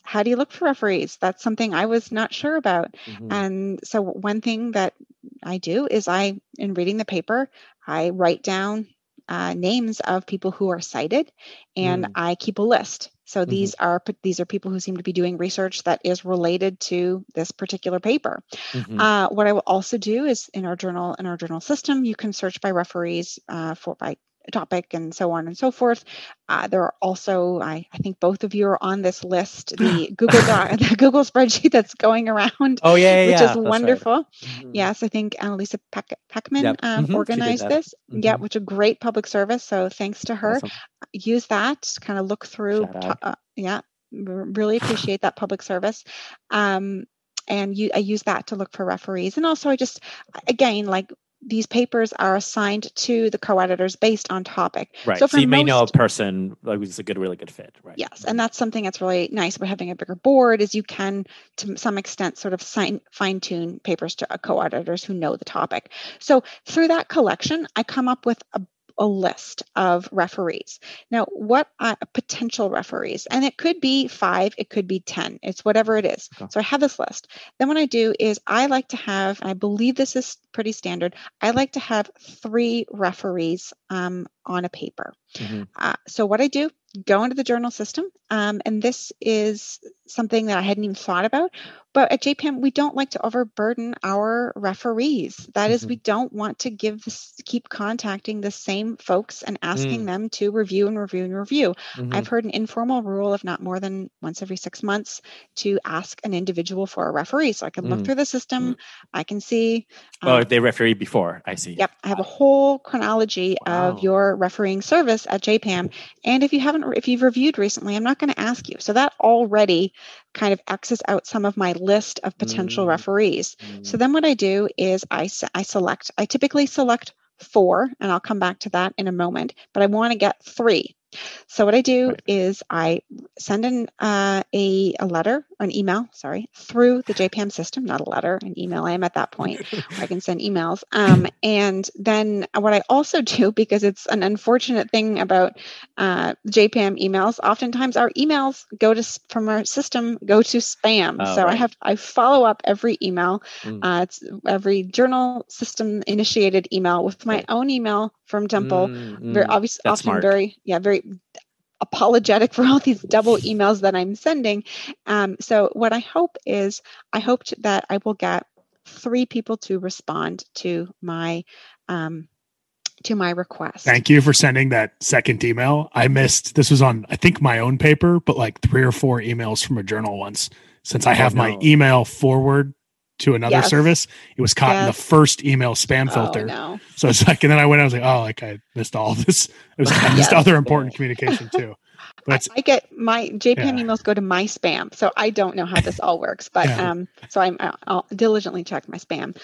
how do you look for referees? That's something I was not sure about. Mm-hmm. And so one thing that I do is I, in reading the paper, I write down uh, names of people who are cited, and mm. I keep a list. So mm-hmm. these are these are people who seem to be doing research that is related to this particular paper. Mm-hmm. Uh, what I will also do is in our journal in our journal system, you can search by referees uh, for by topic and so on and so forth. Uh, there are also, I, I, think both of you are on this list, the Google Doc, the Google spreadsheet that's going around. Oh yeah, yeah which yeah, is wonderful. Right. Mm-hmm. Yes, I think Analisa Peck- Packham yep. um, mm-hmm. organized this. Mm-hmm. Yeah, which is a great public service. So thanks to her. Awesome. Use that, kind of look through. uh, yeah, really appreciate that public service. Um, and you, I use that to look for referees. And also, I just, again, like these papers are assigned to the co-editors based on topic. Right. So, so you most, may know a person like who's a good, really good fit. Right. Yes, mm-hmm. and that's something that's really nice about having a bigger board is you can, to some extent, sort of fine tune papers to co-editors who know the topic. So through that collection, I come up with a a list of referees. Now, what are potential referees? And it could be five, it could be 10, it's whatever it is. Okay. So I have this list. Then what I do is I like to have, I believe this is pretty standard, I like to have three referees um, on a paper. Mm-hmm. Uh, so what I do, go into the journal system, um, and this is something that I hadn't even thought about. But at JPM, we don't like to overburden our referees. That mm-hmm. is, we don't want to give this, keep contacting the same folks and asking mm. them to review and review and review. Mm-hmm. I've heard an informal rule of not more than once every six months to ask an individual for a referee. So I can look mm. through the system, mm. I can see. Um, oh, they referee before, I see. Yep, I have a whole chronology wow. of your refereeing service at JPAM. And if you haven't, if you've reviewed recently, I'm not going to ask you. So that already kind of X's out some of my list of potential mm. referees. Mm. So then what I do is I, I select, I typically select four, and I'll come back to that in a moment, but I want to get three. So what I do right. is I send in uh, a, a letter, an email, sorry, through the JPAM system, not a letter, an email. I am at that point I can send emails. Um, and then what I also do, because it's an unfortunate thing about uh, JPAM emails, oftentimes our emails go to from our system go to spam. Oh, so right. I have I follow up every email. Mm. Uh, it's every journal system initiated email with my right. own email from Temple. Mm, very mm. obviously, often smart. very yeah very apologetic for all these double emails that I'm sending. Um, so what I hope is I hope that I will get three people to respond to my um, to my request. Thank you for sending that second email. I missed this was on I think my own paper, but like three or four emails from a journal once. Since I oh, have oh, no. my email forward to another yes. service, it was caught yes. in the first email spam oh, filter. Oh, no. So it's like, and then I went, I was like, oh, like I missed all this. It was I missed other important communication too. But I, I, get my JPAM yeah. emails go to my spam, so I don't know how this all works. But yeah. um, so I'm I'll diligently check my spam.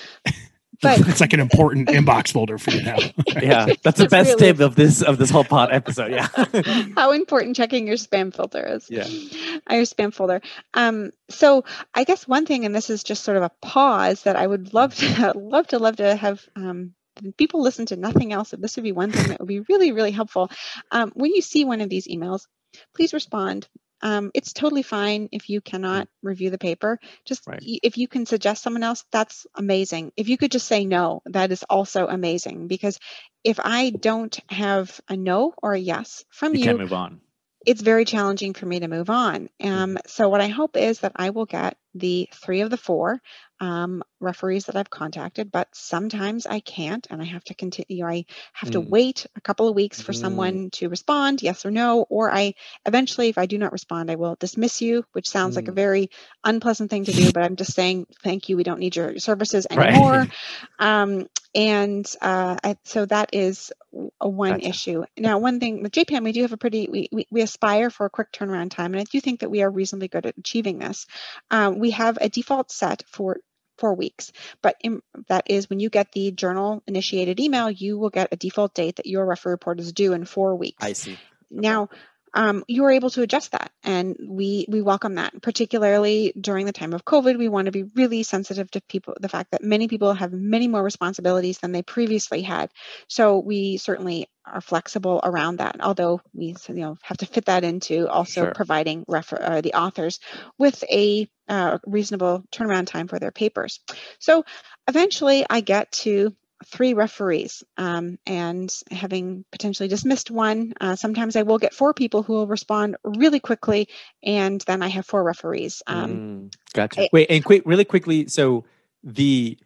But it's like an important inbox folder for you now. yeah, that's the best really tip of this of this whole pod episode. Yeah, how important checking your spam filter is. Yeah, your spam folder. Um, so I guess one thing, and this is just sort of a pause that I would love to love to love to have um, people listen to nothing else, if this would be one thing that would be really, really helpful. Um, when you see one of these emails, please respond um, it's totally fine if you cannot review the paper. Just right. if you can suggest someone else, that's amazing. If you could just say no, that is also amazing. Because if I don't have a no or a yes from you, you can't move on it's very challenging for me to move on. Um, so what I hope is that I will get the three of the four um, referees that I've contacted, but sometimes I can't, and I have to continue. I have mm. to wait a couple of weeks for mm. someone to respond, yes or no, or I eventually, if I do not respond, I will dismiss you, which sounds mm. like a mm. very unpleasant thing to do. But I'm just saying, thank you. We don't need your services anymore. Right. Um, and uh, I, so that is a one gotcha. issue. Now, one thing with JPAM, we do have a pretty we, we, we aspire for a quick turnaround time, and I do think that we are reasonably good at achieving this. Um, we have a default set for four weeks. But in, that is when you get the journal initiated email, you will get a default date that your referee report is due in four weeks. I see. Now, um, you are able to adjust that. And we we welcome that particularly during the time of covid. We want to be really sensitive to people the fact that many people have many more responsibilities than they previously had. So we certainly are flexible around that although we you know have to fit that into also sure. providing refer- uh, the authors with a uh, reasonable turnaround time for their papers. So eventually i get to three referees um, and having potentially dismissed one uh, sometimes i will get four people who will respond really quickly and then i have four referees um, mm, gotcha. I, wait and quick really quickly so the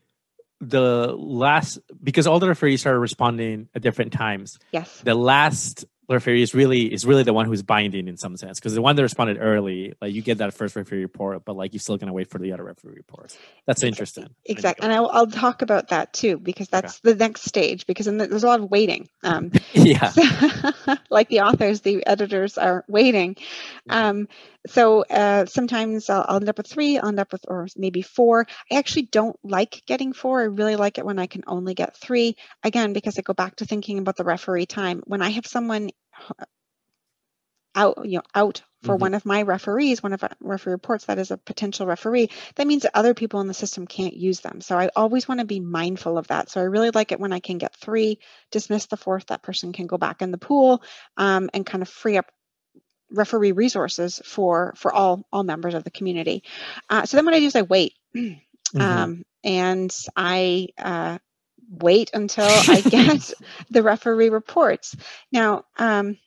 the last because all the referees are responding at different times. Yes. The last referee is really is really the one who's binding in some sense because the one that responded early, like you get that first referee report, but like you're still gonna wait for the other referee reports. That's interesting. Exactly, and I'll, I'll talk about that too because that's okay. the next stage. Because the, there's a lot of waiting. Um, yeah, like the authors, the editors are waiting. Um, so uh, sometimes I'll, I'll, end up with three, I'll end up with, or maybe four. I actually don't like getting four. I really like it when I can only get three. Again, because I go back to thinking about the referee time. When I have someone out, you know, out for mm-hmm. one of my referees, one of our referee reports that is a potential referee, that means that other people in the system can't use them. So I always want to be mindful of that. So I really like it when I can get three, dismiss the fourth, that person can go back in the pool um, and kind of free up referee resources for for all all members of the community. Uh, so then what I do is I wait, mm-hmm. um, and I uh, wait until I get the referee reports. Now. Um,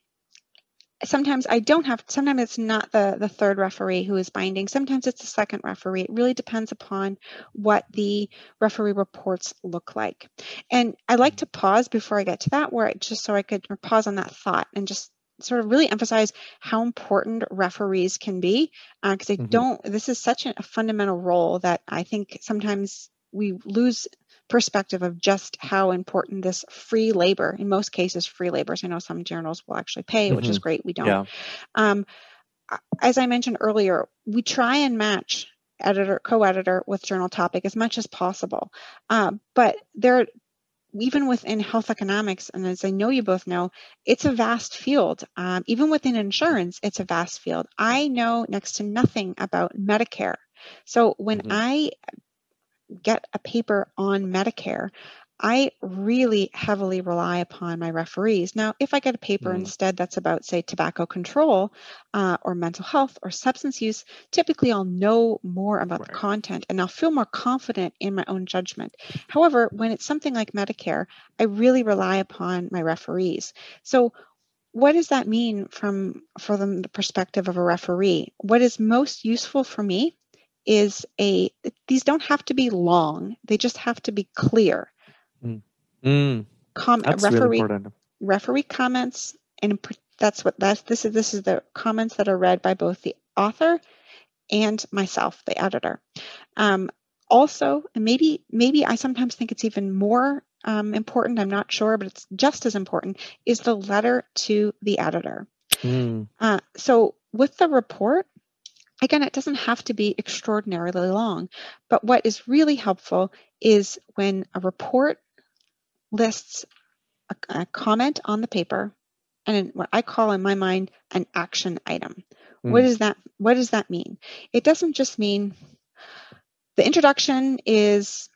sometimes I don't have sometimes it's not the the third referee who is binding. Sometimes it's the second referee. It really depends upon what the referee reports look like. And I like to pause before I get to that where I, just so I could pause on that thought and just sort of really emphasize how important referees can be because uh, I mm-hmm. don't this is such a, a fundamental role that I think sometimes we lose perspective of just how important this free labor in most cases free labor so i know some journals will actually pay mm-hmm. which is mm-hmm. great we don't yeah. um, as i mentioned earlier we try and match editor co-editor with journal topic as much as possible uh, but there even within health economics, and as I know you both know, it's a vast field. Um, even within insurance, it's a vast field. I know next to nothing about Medicare. So when mm-hmm. I get a paper on Medicare, I really heavily rely upon my referees. Now, if I get a paper mm. instead that's about, say, tobacco control uh, or mental health or substance use, typically I'll know more about right. the content and I'll feel more confident in my own judgment. However, when it's something like Medicare, I really rely upon my referees. So, what does that mean from from the perspective of a referee? What is most useful for me is a these don't have to be long; they just have to be clear. Mm. Mm. Com- that's referee really referee comments, and that's what that's this is. This is the comments that are read by both the author and myself, the editor. Um, also, maybe maybe I sometimes think it's even more um, important. I'm not sure, but it's just as important. Is the letter to the editor. Mm. Uh, so with the report, again, it doesn't have to be extraordinarily long, but what is really helpful is when a report lists a, a comment on the paper and what I call in my mind an action item. Mm. What does that what does that mean? It doesn't just mean the introduction is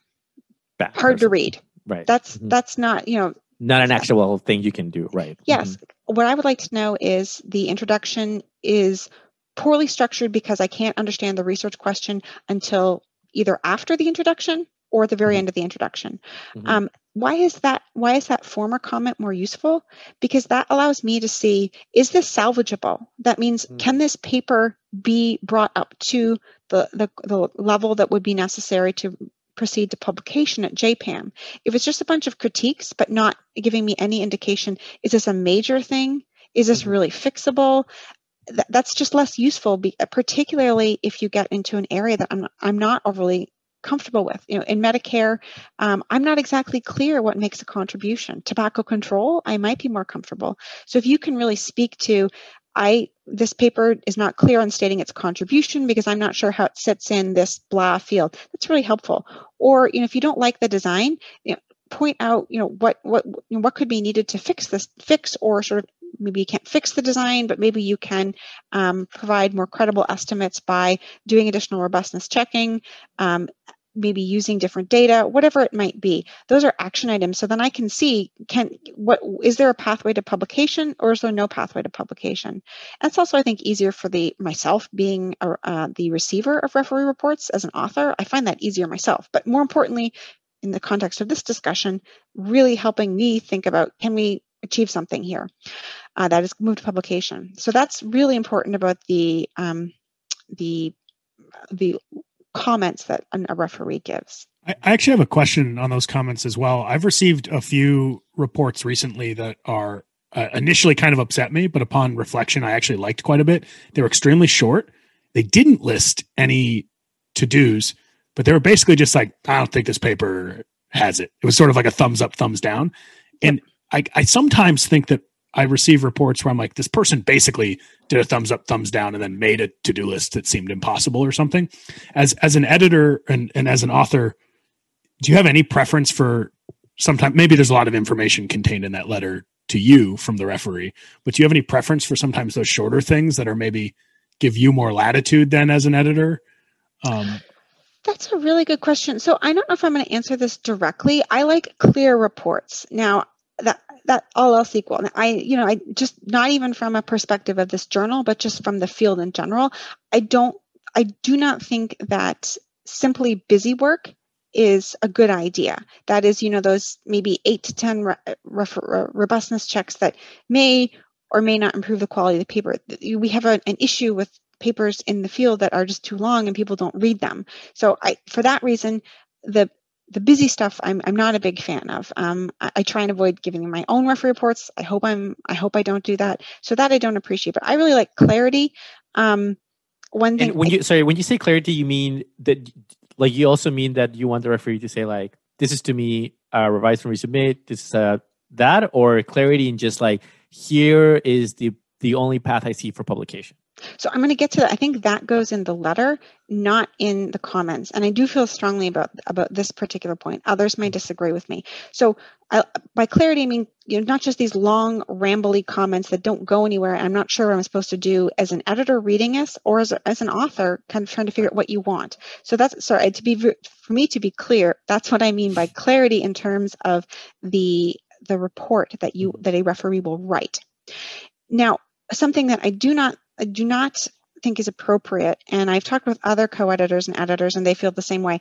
hard to read. Right. That's mm-hmm. that's not, you know, not an actual thing you can do, right? Yes. Mm-hmm. What I would like to know is the introduction is poorly structured because I can't understand the research question until either after the introduction or at the very mm-hmm. end of the introduction. Mm-hmm. Um, why is that? Why is that former comment more useful? Because that allows me to see is this salvageable? That means mm-hmm. can this paper be brought up to the, the the level that would be necessary to proceed to publication at JPAM? If it's just a bunch of critiques but not giving me any indication, is this a major thing? Is this mm-hmm. really fixable? That's just less useful, particularly if you get into an area that I'm I'm not overly comfortable with. You know, in Medicare, um, I'm not exactly clear what makes a contribution. Tobacco control, I might be more comfortable. So if you can really speak to, I this paper is not clear on stating its contribution because I'm not sure how it sits in this blah field. That's really helpful. Or you know, if you don't like the design, you know, point out you know what what what could be needed to fix this fix or sort of maybe you can't fix the design, but maybe you can um, provide more credible estimates by doing additional robustness checking, um, maybe using different data, whatever it might be. Those are action items. So then I can see can what is there a pathway to publication or is there no pathway to publication? That's also I think easier for the myself being a, uh, the receiver of referee reports as an author. I find that easier myself. But more importantly, in the context of this discussion, really helping me think about can we achieve something here uh, that is moved to publication. So that's really important about the um, the the comments that a referee gives. I actually have a question on those comments as well. I've received a few reports recently that are uh, initially kind of upset me, but upon reflection, I actually liked quite a bit. They were extremely short. They didn't list any to dos, but they were basically just like, I don't think this paper has it. It was sort of like a thumbs up, thumbs down. And I, I sometimes think that I receive reports where I'm like, this person basically did a thumbs up, thumbs down, and then made a to do list that seemed impossible or something. As as an editor and, and as an author, do you have any preference for sometimes maybe there's a lot of information contained in that letter to you from the referee, but do you have any preference for sometimes those shorter things that are maybe give you more latitude than as an editor? Um, that's a really good question. So I don't know if I'm going to answer this directly. I like clear reports. Now, that that all else equal. I, you know, I just not even from a perspective of this journal, but just from the field in general, I don't, I do not think that simply busy work is a good idea. That is, you know, those maybe eight to 10 re- re- robustness checks that may or may not improve the quality of the paper. We have a, an issue with papers in the field that are just too long and people don't read them. So I, for that reason, the the busy stuff I'm, I'm not a big fan of. Um, I, I, try and avoid giving my own referee reports. I hope I'm I hope I don't do that. So that I don't appreciate. But I really like clarity. Um, one thing. And when I, you sorry, when you say clarity, you mean that like you also mean that you want the referee to say like this is to me uh, revised from resubmit. This is uh, that or clarity in just like here is the the only path I see for publication. So I'm going to get to that. I think that goes in the letter, not in the comments. And I do feel strongly about about this particular point. Others may disagree with me. So I, by clarity, I mean you know not just these long, rambly comments that don't go anywhere. I'm not sure what I'm supposed to do as an editor reading this, or as, as an author, kind of trying to figure out what you want. So that's sorry to be for me to be clear. That's what I mean by clarity in terms of the the report that you that a referee will write. Now, something that I do not I do not think is appropriate, and I've talked with other co editors and editors, and they feel the same way.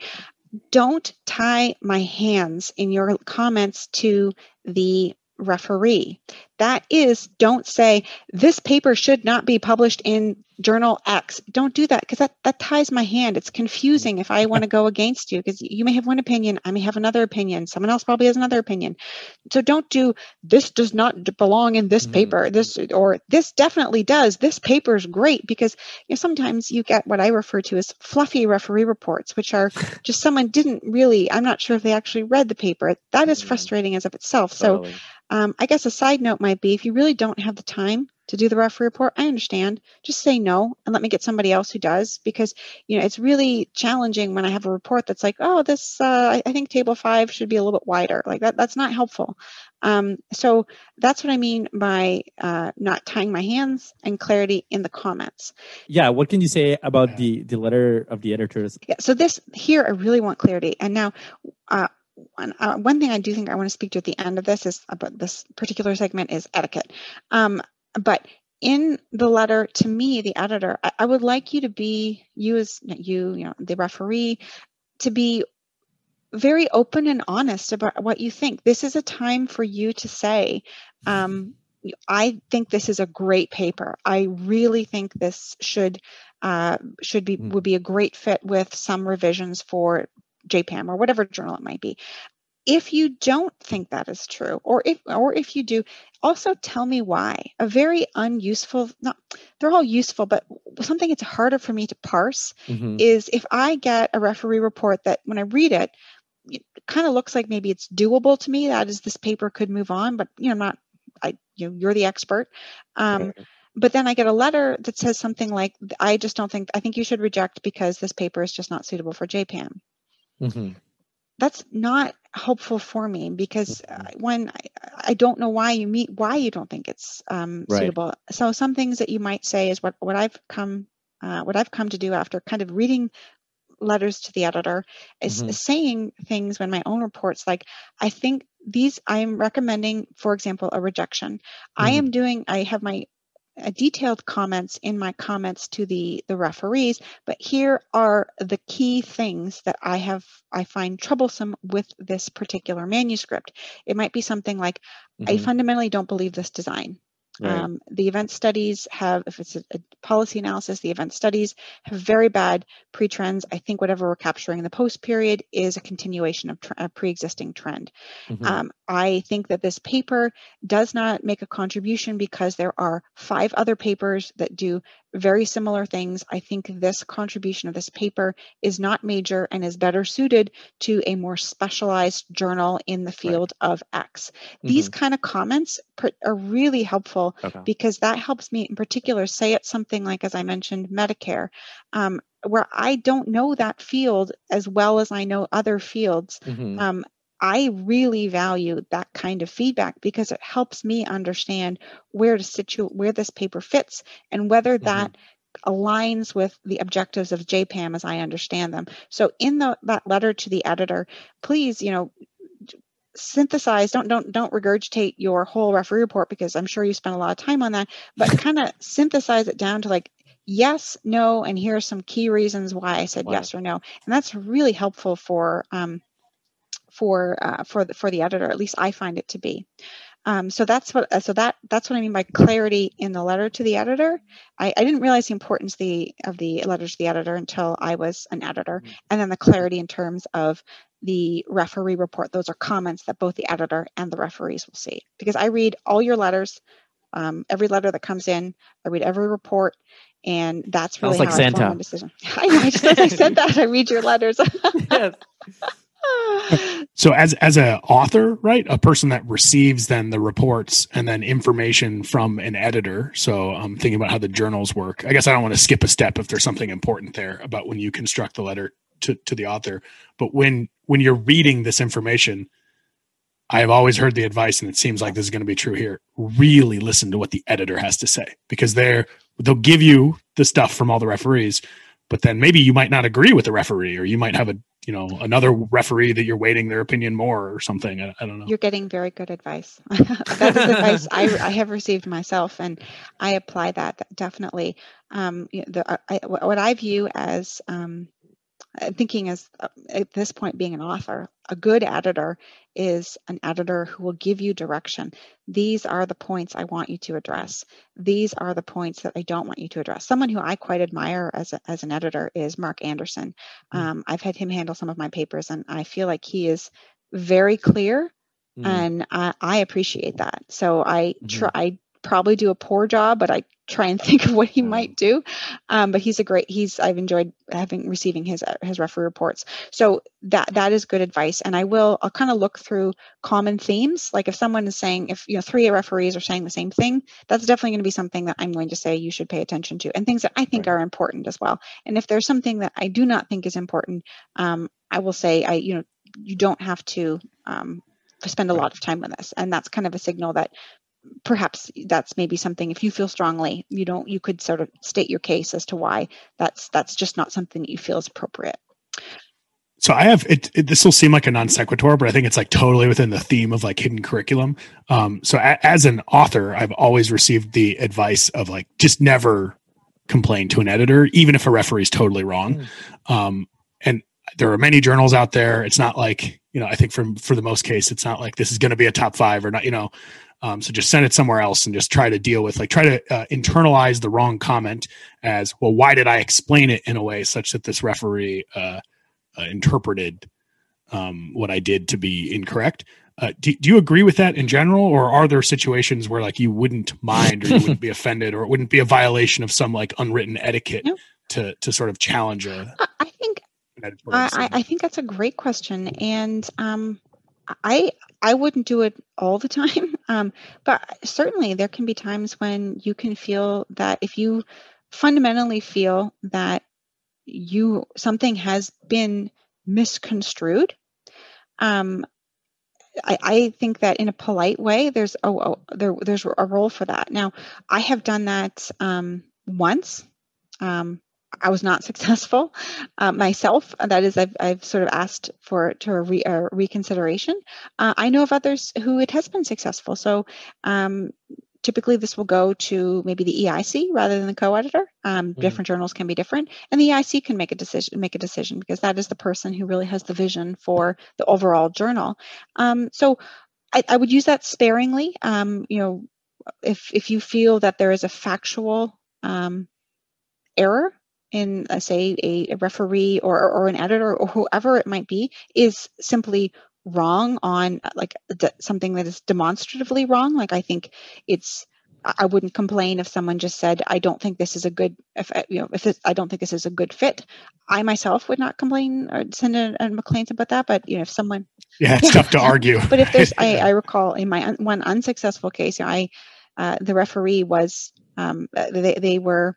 Don't tie my hands in your comments to the referee. That is, don't say this paper should not be published in journal X. Don't do that because that, that ties my hand. It's confusing if I want to go against you because you may have one opinion, I may have another opinion, someone else probably has another opinion. So don't do this does not belong in this mm-hmm. paper. This or this definitely does. This paper is great because you know sometimes you get what I refer to as fluffy referee reports, which are just someone didn't really. I'm not sure if they actually read the paper. That is mm-hmm. frustrating as of itself. Totally. So um, I guess a side note might be if you really don't have the time to do the referee report, I understand. Just say no and let me get somebody else who does because you know it's really challenging when I have a report that's like, oh, this uh, I think table five should be a little bit wider. Like that, that's not helpful. Um, so that's what I mean by uh, not tying my hands and clarity in the comments. Yeah, what can you say about the the letter of the editors? Yeah, so this here I really want clarity, and now. Uh, one, uh, one thing I do think I want to speak to at the end of this is about this particular segment is etiquette. Um, but in the letter to me, the editor, I, I would like you to be you as you, you know, the referee, to be very open and honest about what you think. This is a time for you to say, um, I think this is a great paper. I really think this should uh, should be hmm. would be a great fit with some revisions for JPAM or whatever journal it might be. If you don't think that is true, or if or if you do, also tell me why. A very unuseful, not they're all useful, but something it's harder for me to parse mm-hmm. is if I get a referee report that when I read it, it kind of looks like maybe it's doable to me. That is, this paper could move on, but you know, I'm not. I you know, you're the expert. Um, But then I get a letter that says something like, "I just don't think. I think you should reject because this paper is just not suitable for JPAM." Mm-hmm. That's not helpful for me because mm-hmm. uh, when I, I, don't know why you meet why you don't think it's um, right. suitable. So some things that you might say is what what I've come uh, what I've come to do after kind of reading letters to the editor is mm-hmm. saying things when my own reports like I think these I am recommending, for example, a rejection. Mm-hmm. I am doing I have my detailed comments in my comments to the the referees but here are the key things that i have i find troublesome with this particular manuscript it might be something like mm-hmm. i fundamentally don't believe this design Right. Um, the event studies have, if it's a, a, policy analysis, the event studies have very bad pre trends. I think whatever we're capturing in the post period is a continuation of tr- a pre existing trend. Mm-hmm. Um, I think that this paper does not make a contribution because there are five other papers that do very similar things. I think this contribution of this paper is not major and is better suited to a more specialized journal in the field right. of X. Mm-hmm. These kind of comments are really helpful okay. because that helps me in particular say it something like, as I mentioned, Medicare. Um, where I don't know that field as well as I know other fields. Mm-hmm. Um, I really value that kind of feedback because it helps me understand where to situate where this paper fits and whether mm-hmm. that aligns with the objectives of JPAM as I understand them. So in the, that letter to the editor, please, you know, synthesize don't don't don't regurgitate your whole referee report because i'm sure you spent a lot of time on that but kind of synthesize it down to like yes no and here are some key reasons why i said wow. yes or no and that's really helpful for um, for uh, for the, for the editor. At least I find it to be. Um, so that's what uh, so that that's what I mean by clarity in the letter to the editor. I, I didn't realize the importance of the of the letter to the editor until I was an editor, mm-hmm. and then the clarity in terms of the referee report. Those are comments that both the editor and the referees will see. Because I read all your letters, um, every letter that comes in, I read every report, and that's really Sounds how like I Santa. form decision. I know. I just as I said that, I read your letters. yes. So as as a author right a person that receives then the reports and then information from an editor. So i'm thinking about how the journals work i guess i don't want to skip a step if there's something important there about when you construct the letter to, to the author. But when when you're reading this information i have always heard the advice and it seems like this is going to be true here really listen to what the editor has to say because they're they'll give you the stuff from all the referees but then maybe you might not agree with the referee or you might have a you know another referee that you're waiting their opinion more or something. I, I don't know. You're getting very good advice. That is advice I, I have received myself and i apply that definitely. Um, the, I, what i view as um, thinking as uh, at this point being an author a good editor is an editor who will give you direction these are the points i want you to address these are the points that i don't want you to address someone who i quite admire as, a, as an editor is mark anderson mm. um, i've had him handle some of my papers and i feel like he is very clear mm. and I, I, appreciate that so i mm-hmm. try probably do a poor job, but I try and think of what he might do. Um, but he's a great. He's I've enjoyed having receiving his uh, his referee reports. So that that is good advice. And I will I'll kind of look through common themes. Like if someone is saying if you know three referees are saying the same thing, that's definitely going to be something that I'm going to say you should pay attention to, and things that I think right. are important as well. And if there's something that I do not think is important, um, I will say I you know you don't have to um, spend a lot of time on this and that's kind of a signal that perhaps that's maybe something if you feel strongly you don't you could sort of state your case as to why that's that's just not something that you feel is appropriate. So i have it, it this will seem like a non sequitur but i think it's like totally within the theme of like hidden curriculum. Um so a, as an author i've always received the advice of like just never complain to an editor even if a referee is totally wrong. Mm. um and there are many journals out there. It's not like you know i think for for the most case it's not like this is going to be a top five or not you know um, so just send it somewhere else and just try to deal with like try to uh, internalize the wrong comment as well. Why did I explain it in a way such that this referee uh, uh, interpreted um, what I did to be incorrect? Uh, do, do you agree with that in general, or are there situations where like you wouldn't mind or you wouldn't be offended, or it wouldn't be a violation of some like unwritten etiquette to to sort of challenge a? I think I, I, think that's a great question, and um, I I wouldn't do it all the time, um, but certainly there can be times when you can feel that if you fundamentally feel that you something has been misconstrued. Um, I, I, think that in a polite way, there's a, a, there, there's a role for that. Now, I have done that um, once. Um, I was not successful uh, myself. That is, I've, I've sort of asked for to a, re, a reconsideration. Uh, I know of others who it has been successful. So um, typically, this will go to maybe the EIC rather than the co-editor. Um, mm. Different journals can be different, and the EIC can make a decision. Make a decision because that is the person who really has the vision for the overall journal. Um, so I, I, would use that sparingly. Um, you know, if if you feel that there is a factual um, error in uh, say a, a referee or, or an editor or whoever it might be is simply wrong on uh, like d- something that is demonstratively wrong like i think it's I wouldn't complain if someone just said, "I don't think this is a good," if uh, you know, if this, I don't think this is a good fit. I myself would not complain or send a, a complaint about that. But you know, if someone, yeah, it's tough to argue. but if there's, I, I recall in my un, one unsuccessful case, you know, I, uh, the referee was, um, they they were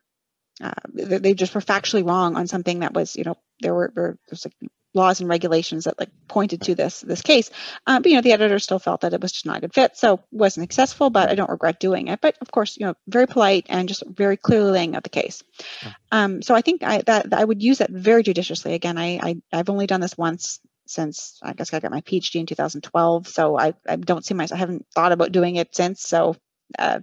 uh, they just were factually wrong on something that was, you know, there were there was like laws and regulations that like pointed to this this case. Uh, but you know, the editor still felt that it was just not a good fit, so wasn't successful. But I don't regret doing it. But of course, you know, very polite and just very clearly laying out the case. Um, so I think I, that, that I would use that very judiciously. Again, I, I I've only done this once since I guess I got my PhD in 2012. So I, I don't see myself, I haven't thought about doing it since. So uh,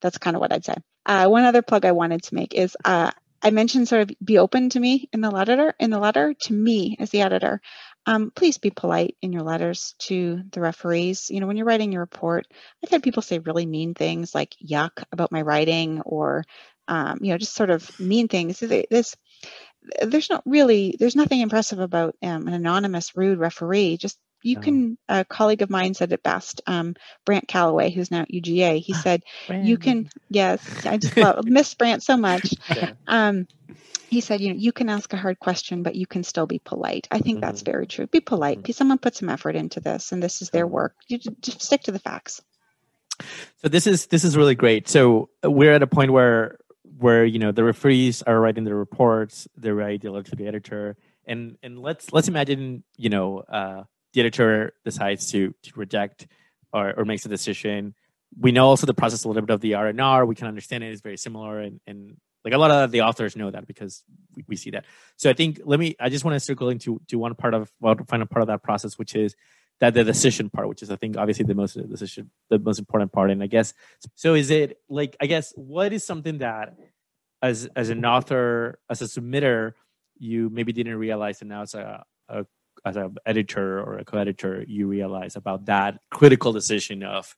that's kind of what I'd say. Uh, one other plug I wanted to make is uh, I mentioned sort of be open to me in the letter. In the letter to me as the editor, um, please be polite in your letters to the referees. You know, when you're writing your report, I've had people say really mean things like "yuck" about my writing, or um, you know, just sort of mean things. This there's not really there's nothing impressive about um, an anonymous rude referee just you can a colleague of mine said it best um, brant callaway who's now at uga he said you can yes i just love miss brant so much um, he said, you know, you can ask a hard question, but you can still be polite. I think mm-hmm. that's very true. Be polite. Mm-hmm. Someone put some effort into this, and this is their work. You just stick to the facts. So this is this is really great. So we're at a point where where you know the referees are writing their reports, they write the letter to the editor, and and let's let's imagine you know uh, the editor decides to to reject or, or makes a decision. We know also the process a little bit of the R and R. We can understand it is very similar, and and like a lot of the authors know that because we, we see that. So I think let me. I just want to circle into to one part of well, final part of that process, which is that the decision part, which is I think obviously the most decision, the most important part. And I guess so. Is it like I guess what is something that as as an author, as a submitter, you maybe didn't realize, and now it's a, a as an editor or a co-editor, you realize about that critical decision of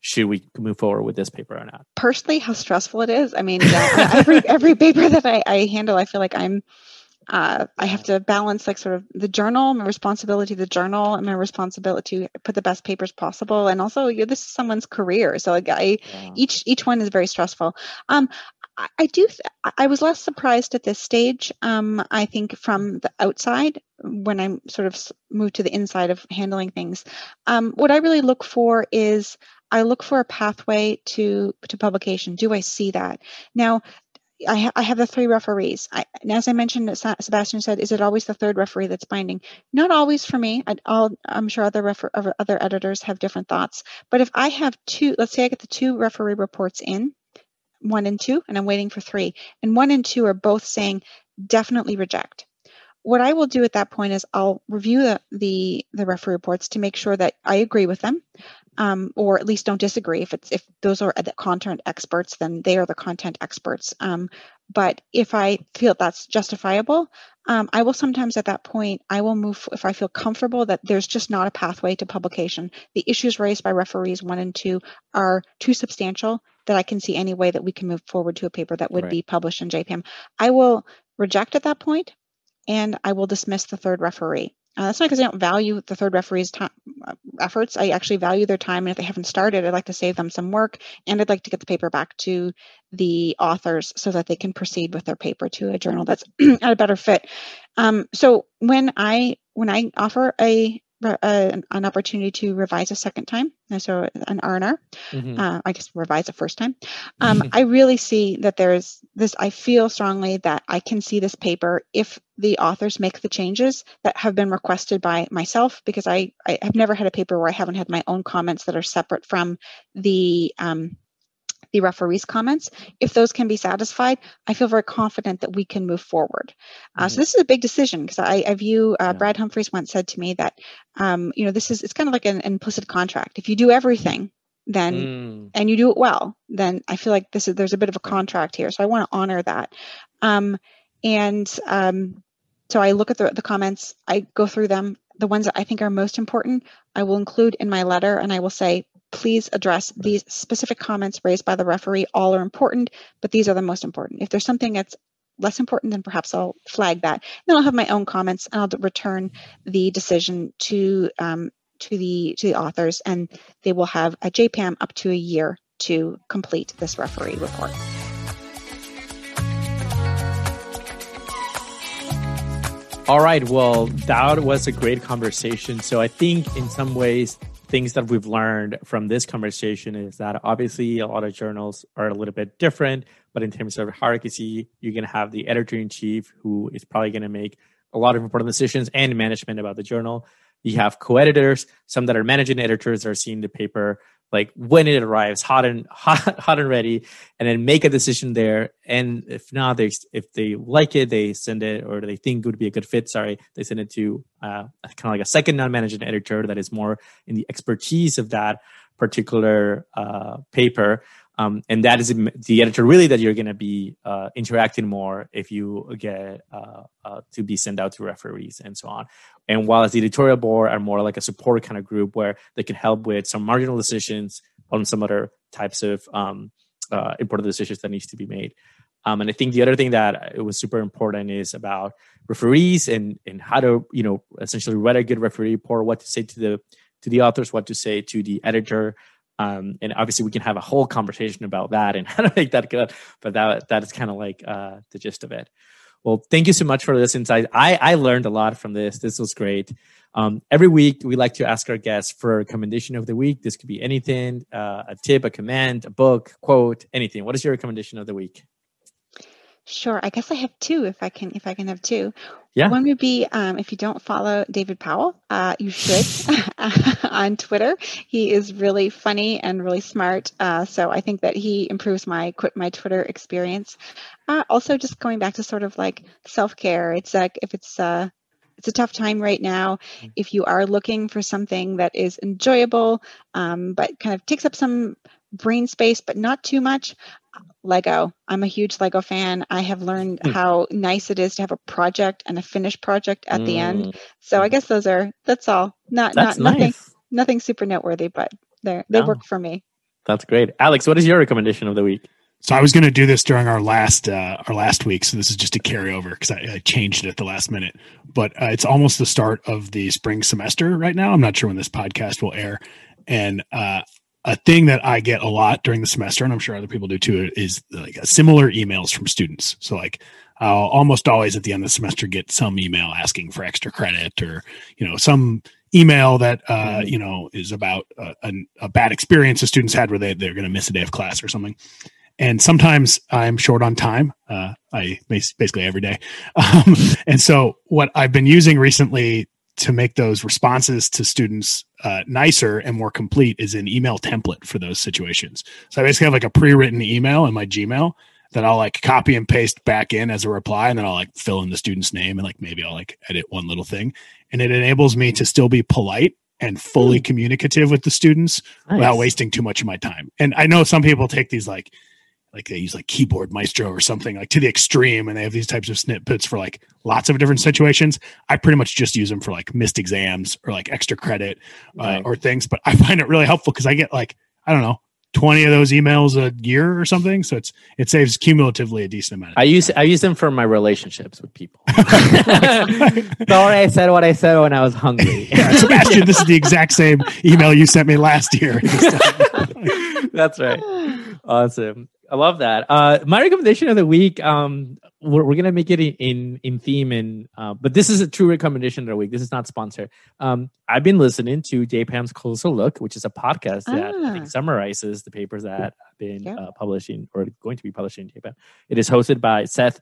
should we move forward with this paper or not? Personally, how stressful it is. I mean, yeah, every every paper that I, I handle, I feel like I'm uh, I have to balance like sort of the journal, my responsibility to the journal, and my responsibility to put the best papers possible. And also, you know, this is someone's career, so like I, yeah. each each one is very stressful. Um, I, do. I was less surprised at this stage. Um, I think from the outside, when I sort of moved to the inside of handling things, um, what I really look for is I look for a pathway to to publication. Do I see that now? I, ha- I have the three referees. I, as I mentioned, Sebastian said, "Is it always the third referee that's binding?" Not always for me. I, am sure other refer- other editors have different thoughts. But if I have two, let's say I get the two referee reports in, one and two, and I'm waiting for three, and one and two are both saying definitely reject. What I will do at that point is I'll review the the, the referee reports to make sure that I agree with them um, or at least don't disagree. If it's if those are the content experts, then they are the content experts. Um, but if I feel that's justifiable, um, I will sometimes at that point I will move if I feel comfortable that there's just not a pathway to publication. The issues raised by referees one and two are too substantial that I can see any way that we can move forward to a paper that would right. be published in JPAM. I will reject at that point, and I will dismiss the third referee. Uh, that's not because I don't value the third referee's time, uh, efforts. I actually value their time, and if they haven't started, I'd like to save them some work, and I'd like to get the paper back to the authors so that they can proceed with their paper to a journal that's at a better fit. Um, so when I when I offer a a, an opportunity to revise a second time, so an R&R, mm-hmm. uh, I guess revise a first time. Um, I really see that there's this. I feel strongly that I can see this paper if the authors make the changes that have been requested by myself, because I I have never had a paper where I haven't had my own comments that are separate from the um, the referee's comments, if those can be satisfied, I feel very confident that we can move forward. Uh, mm-hmm. So this is a big decision because I, I, view uh, yeah. Brad Humphreys once said to me that um, you know this is it's kind of like an implicit contract. If you do everything, then mm. and you do it well, then I feel like this is there's a bit of a contract here. So I want to honor that. Um, and um, so I look at the, the comments, I go through them. The ones that I think are most important, I will include in my letter, and I will say, please address these specific comments raised by the referee. All are important, but these are the most important. If there's something that's less important, then perhaps I'll flag that. Then I'll have my own comments and I'll return the decision to um, to the to the authors, and they will have a JPAM up to a year to complete this referee report. All right. Well, that was a great conversation. So I think in some ways things that we've learned from this conversation is that obviously a lot of journals are a little bit different, but in terms of hierarchy, you're going to have the editor in chief who is probably going to make a lot of important decisions and management about the journal. You have co-editors, some that are managing editors that are seeing the paper like when it arrives hot and hot, hot and ready and then make a decision there and if not they if they like it they send it or they think it would be a good fit sorry they send it to uh, kind of like a second non-managing editor that is more in the expertise of that particular uh, paper um, and that is the editor really that you're going to be uh, interacting more if you get uh, uh, to be sent out to referees and so on. And while as the editorial board are more like a support kind of group where they can help with some marginal decisions on some other types of um, uh, important decisions that needs to be made. Um, and I think the other thing that it was super important is about referees and and how to you know essentially write a good referee report, what to say to the to the authors, what to say to the editor, um, and obviously, we can have a whole conversation about that and how to make that good. But that that is kind of like uh, the gist of it. Well, thank you so much for this insight. I, I learned a lot from this. This was great. Um, every week, we like to ask our guests for a recommendation of the week. This could be anything uh, a tip, a command, a book, quote, anything. What is your recommendation of the week? Sure. I guess I have two if I can if I can have two. Yeah. One would be um, if you don't follow David Powell, uh, you should on Twitter. He is really funny and really smart. Uh, so I think that he improves my quit my Twitter experience. Uh, also, just going back to sort of like self care. It's like if it's uh, it's a tough time right now. Mm-hmm. If you are looking for something that is enjoyable, um, but kind of takes up some brain space, but not too much. Lego. I'm a huge Lego fan. I have learned mm. how nice it is to have a project and a finished project at mm. the end. Mm. So I guess those are that's all. Not that's not nothing nice. nothing super noteworthy, but they they no. work for me. That's great. Alex, what is your recommendation of the week? So I was going to do this during our last uh, our last week, so this is just a carryover because I, I, changed it at the last minute. But uh, it's almost the start of the spring semester right now. I'm not sure when this podcast will air, and uh, a thing that I get a lot during the semester, and I'm sure other people do too, is like similar emails from students. So like I'll almost always at the end of the semester get some email asking for extra credit or, you know, some email that, uh, mm-hmm. you know, is about a, a, a bad experience the students had where they, they're going to miss a day of class or something. And sometimes I'm short on time. Uh, I basically every day. Um, and so what I've been using recently to make those responses to students uh, nicer and more complete is an email template for those situations. So I basically have like a pre-written email in my Gmail that I'll like copy and paste back in as a reply, and then I'll like fill in the student's name and like maybe I'll like edit one little thing, and it enables me to still be polite and fully mm. communicative with the students nice. without wasting too much of my time. And I know some people take these like like they use like keyboard maestro or something like to the extreme and they have these types of snippets for like lots of different situations. I pretty much just use them for like missed exams or like extra credit uh, right. or things but i find it really helpful because i get like i don't know 20 of those emails a year or something so it's it saves cumulatively a decent amount i use i use them for my relationships with people. Sorry i said what i said when i was hungry. Yeah, sebastian this is the exact same email you sent me last year. That's right. Awesome I love that. Uh, my recommendation of the week, um, we're, we're gonna make it in in, theme, and uh, but this is a true recommendation of the week. This is not sponsored. Um, I've been listening to JPAM's Closer Look, which is a podcast that ah. summarizes the papers that have been yeah. uh, publishing or going to be publishing JPAM. It is hosted by Seth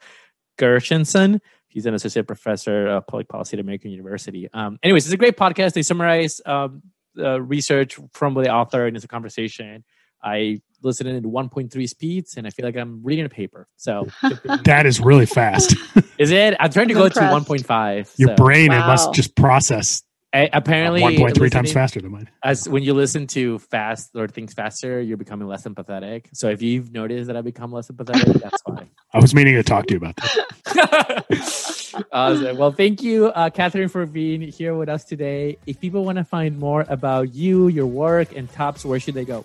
Gershenson. He's an associate professor of public policy at American University. Um, anyways, it's a great podcast. They summarize um, uh, research from the author, and it's a conversation. I listen in 1.3 speeds and I feel like I'm reading a paper. So that is really fast. is it? I'm trying to I'm go impressed. to 1.5. Your so. brain wow. it must just process I, apparently 1.3 times faster than mine. As when you listen to fast or things faster, you're becoming less empathetic. So if you've noticed that I become less empathetic, that's fine. I was meaning to talk to you about that. awesome. Well, thank you, uh, Catherine, for being here with us today. If people want to find more about you, your work, and tops, where should they go?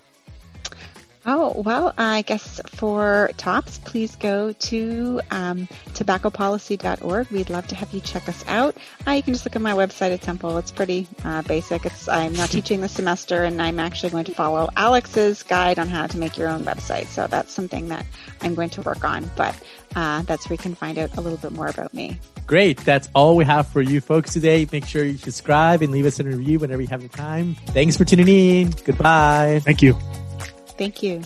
Oh, well, I guess for tops, please go to um, tobaccopolicy.org. We'd love to have you check us out. Uh, you can just look at my website at Temple. It's pretty uh, basic. It's I'm not teaching this semester, and I'm actually going to follow Alex's guide on how to make your own website. So that's something that I'm going to work on. But uh, that's where you can find out a little bit more about me. Great. That's all we have for you folks today. Make sure you subscribe and leave us a review whenever you have the time. Thanks for tuning in. Goodbye. Thank you. Thank you.